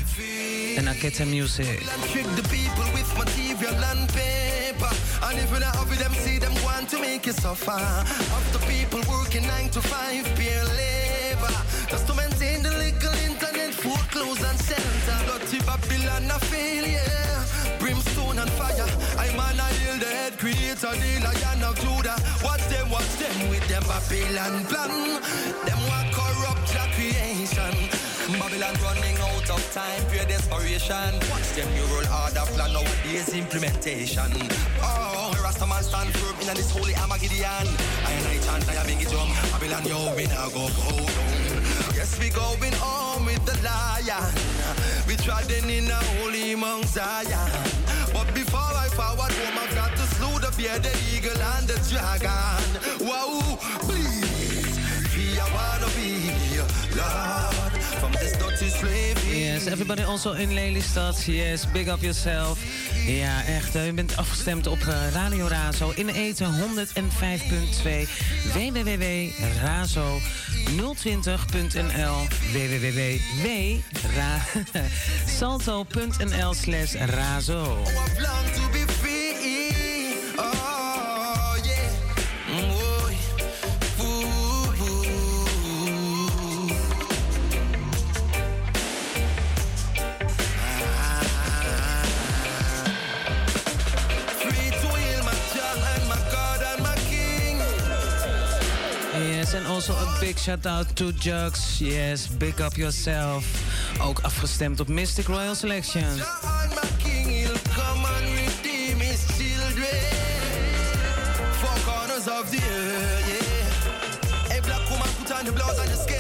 Speaker 3: and Aketa Music.
Speaker 17: trick the people with material and paper. And if not have them see them want to make you suffer. Of the people working nine to five, labor. Just to maintain the legal internet, and shelter. Dirty Babylon a failure. Brimstone and fire. I'm an ideal, the head creator, the lion of Judah. Watch them, watch them with them Babylon plan. Them want corrupt your creation. Babylon running of time, pure desperation. Watch them neural order plan nowadays implementation. Oh, Rastaman stand firm in this holy Armageddon. I and I chant, I big it drum. Babylon, yo, we now go go down. Yes, we going home with the lion. We treading in a holy Mount Zion. But before I forward home, I've got to slew the bear, the eagle, and the dragon. Wow, please, free I wanna be, Lord,
Speaker 3: Yes, everybody also in Lelystad. Yes, big up yourself. Ja, echt. Je bent afgestemd op eh, Radio Razo in eten 105.2 www.razo020.nl www.salto.nl slash razo.
Speaker 17: And
Speaker 3: also a big shout out to Jux. Yes, big up yourself. Ook afgestemd op Mystic Royal Selection.
Speaker 17: Of the earth, yeah. A black woman put on the blouse and the skirt.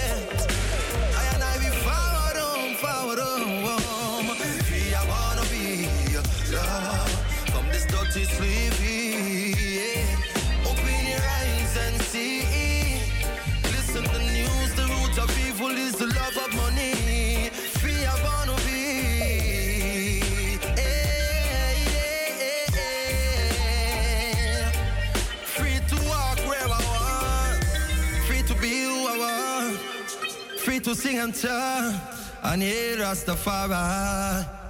Speaker 17: To sing and chant. And hear Rastafari.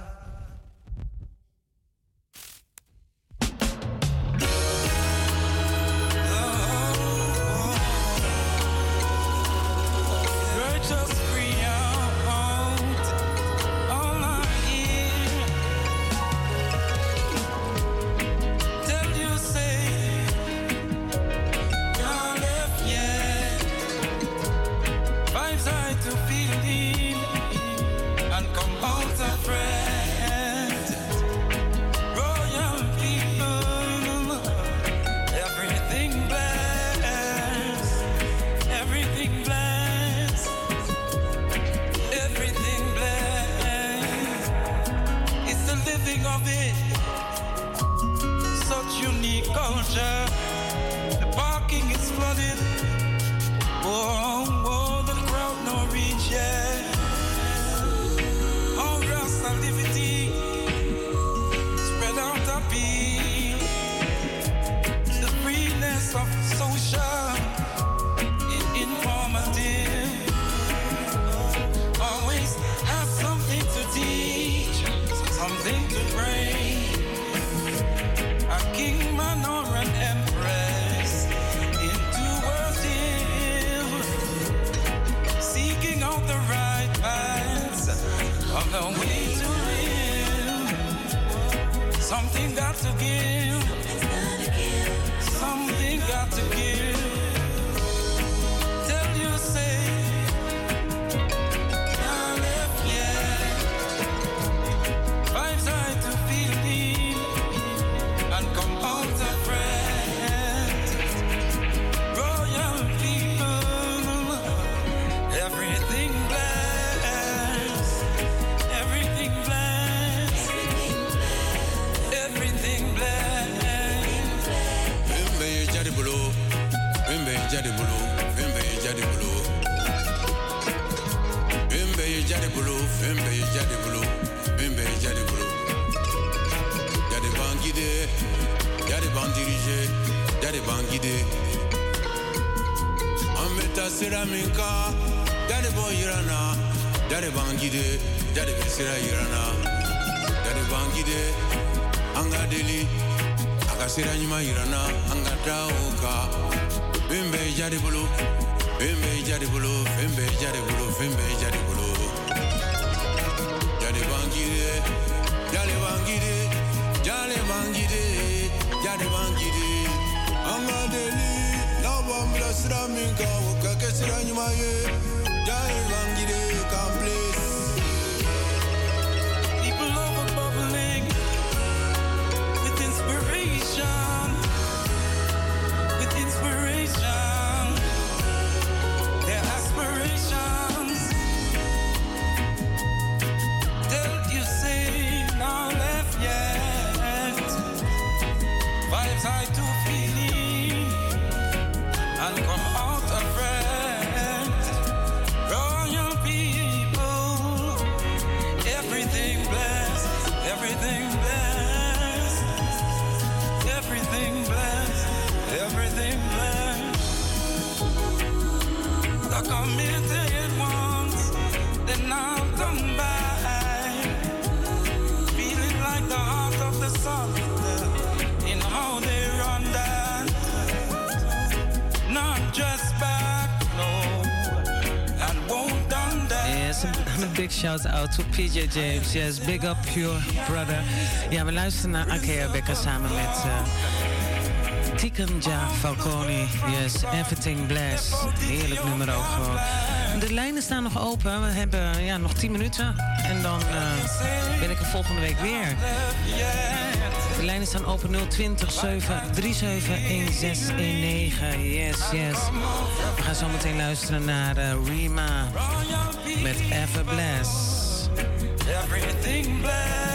Speaker 25: to
Speaker 17: give.
Speaker 3: Shout out to PJ James. Yes, big up your brother. Ja, we luisteren naar Akea Becker samen met eh, uh, Tikanja Falconi. Yes, Everything Bless. Heerlijk nummer ook gewoon. De lijnen staan nog open. We hebben ja, nog 10 minuten. En dan eh, ben ik er volgende week weer. De lijnen staan open 020 737 1619. Yes, yes. We gaan zo meteen luisteren naar eh, Rima. met Ever
Speaker 17: Everything
Speaker 18: bless.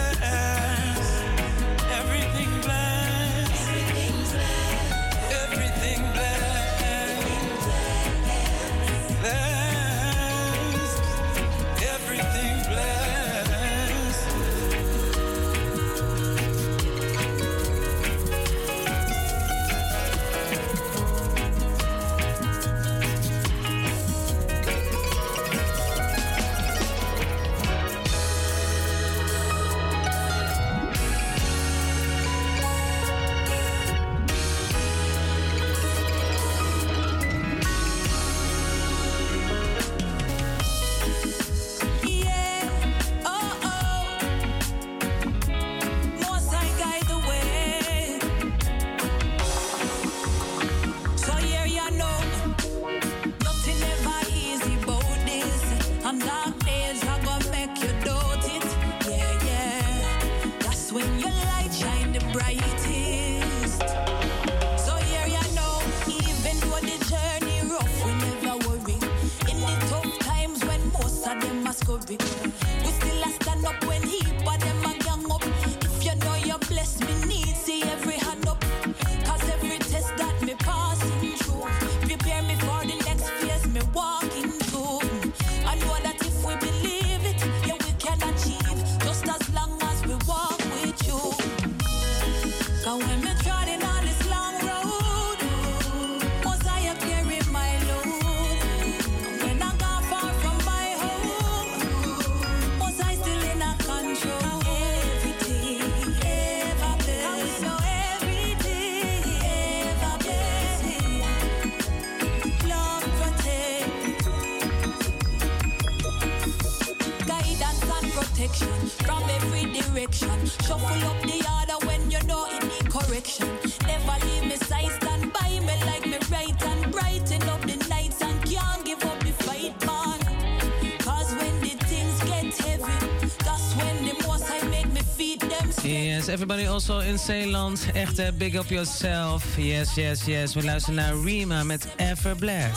Speaker 18: Everybody also in Zeeland. Echt big up yourself. Yes, yes, yes. We luisteren naar Rima met Ever Black.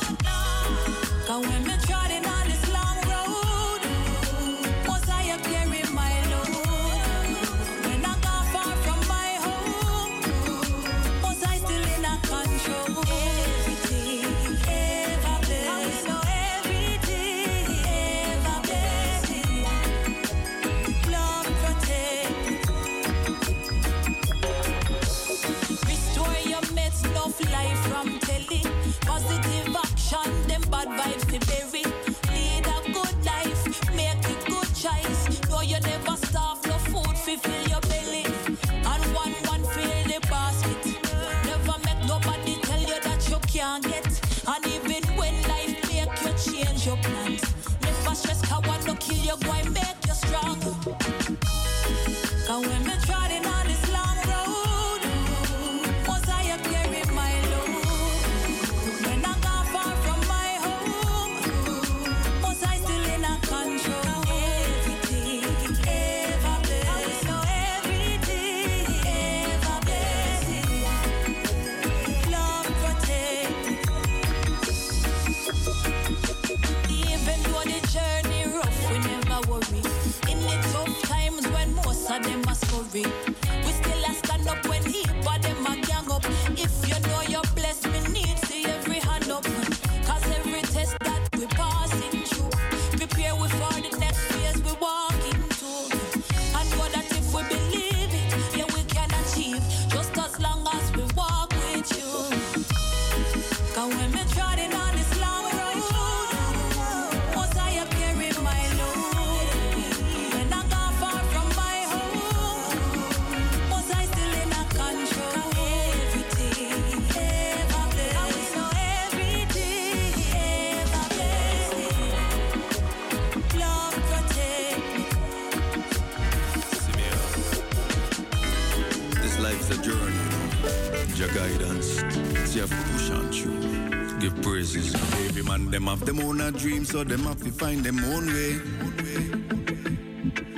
Speaker 26: Man them have them own a dream, so them have to find them own way.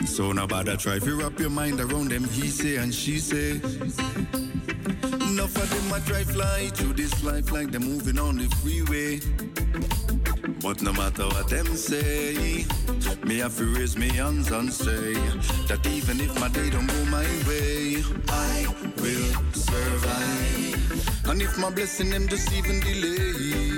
Speaker 26: So now bother try to wrap your mind around them. He say and she say. Enough of them a try fly through this life like they're moving on the freeway. But no matter what them say, me have to raise me hands and say that even if my day don't go my way, I will survive. And if my blessing them just even delay,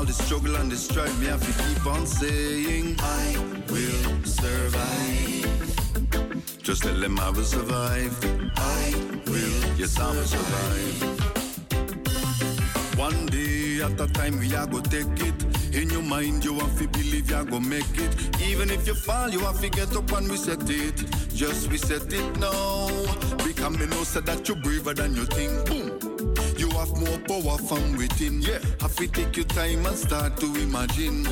Speaker 26: all the struggle and the strife, me have to keep on saying, I will survive. Just tell them I will survive. I will, yes, I will survive. One day at a time we are go take it. In your mind you have to believe you are go make it. Even if you fall, you have to get up and reset it. Just reset it now. Me know say that you're braver than you think. Boom. Have more power from within. Yeah. Have to take your time and start to imagine.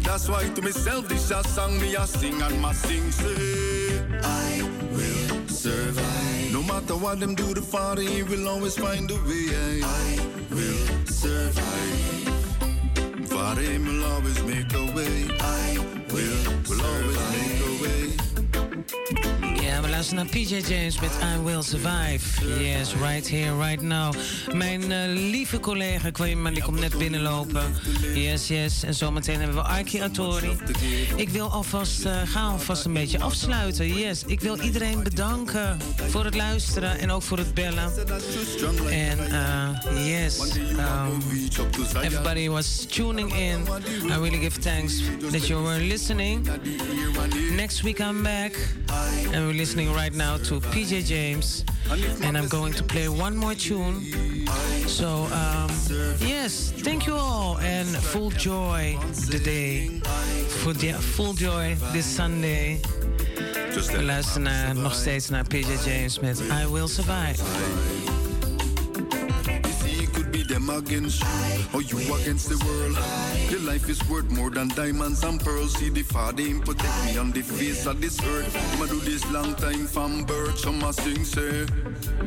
Speaker 26: That's why to myself this a song me a sing and my sing say I will survive. No matter what them do, the Father he will always find a way. I will survive. Father he will always make a way. I will, will always make a way.
Speaker 18: We luisteren naar PJ James met I Will Survive. Yes, right here, right now. Mijn eh, lieve collega Kwame, die komt net binnenlopen. Yes, yes. En zometeen hebben we Arki Atori. Ik wil alvast, eh, ga alvast een beetje afsluiten. Yes, ik wil iedereen bedanken voor het luisteren en ook voor het bellen. En uh, yes, um, everybody was tuning in. I really give thanks that you were listening. Next week I'm back. And we're listening right now to PJ James. And I'm going to play one more tune. So, um, yes, thank you all. And full joy today. Full, ja- full joy this Sunday. We luisteren nog steeds naar PJ James met I Will Survive
Speaker 26: them against you. Or you against the world. Your life is worth more than diamonds and pearls. See the father him protect me on the face of this earth. I'ma do this long time from birth. Some a sing say.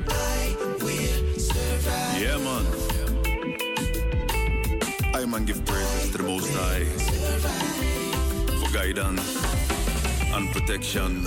Speaker 26: I will survive. Yeah man. I man give praises to the Most High for guidance
Speaker 4: and protection.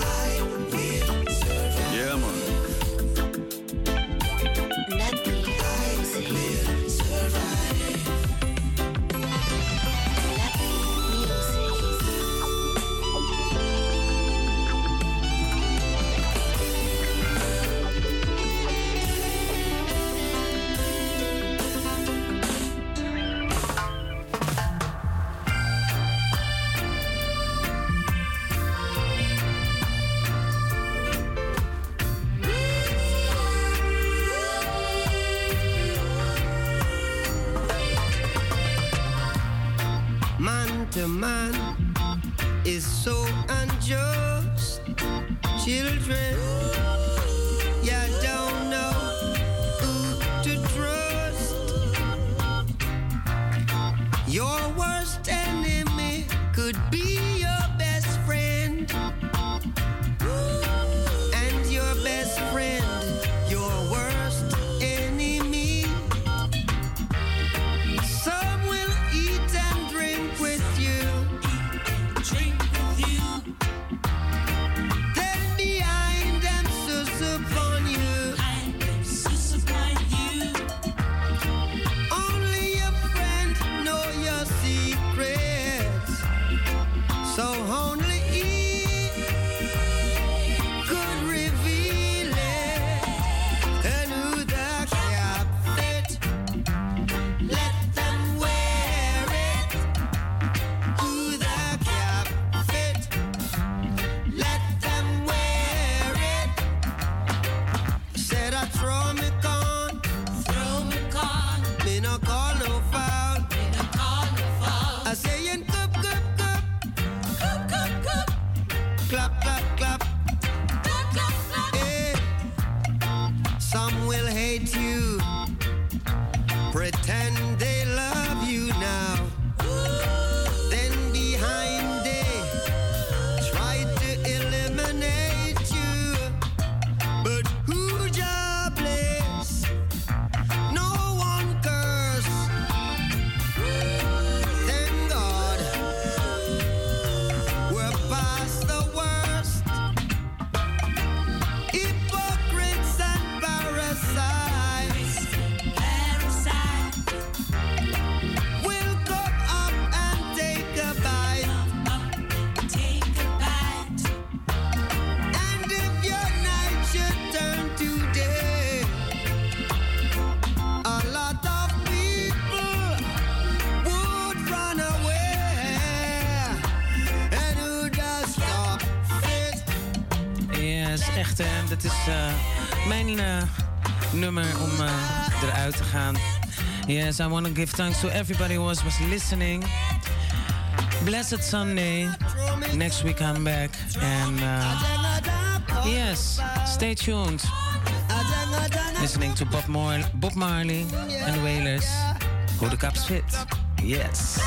Speaker 10: Yes, I want to give thanks to everybody who was, was listening. Blessed Sunday. Next week I'm back. And uh, yes, stay tuned. Listening to Bob, Bob Marley and the Wailers. Who the Cap fit. Yes.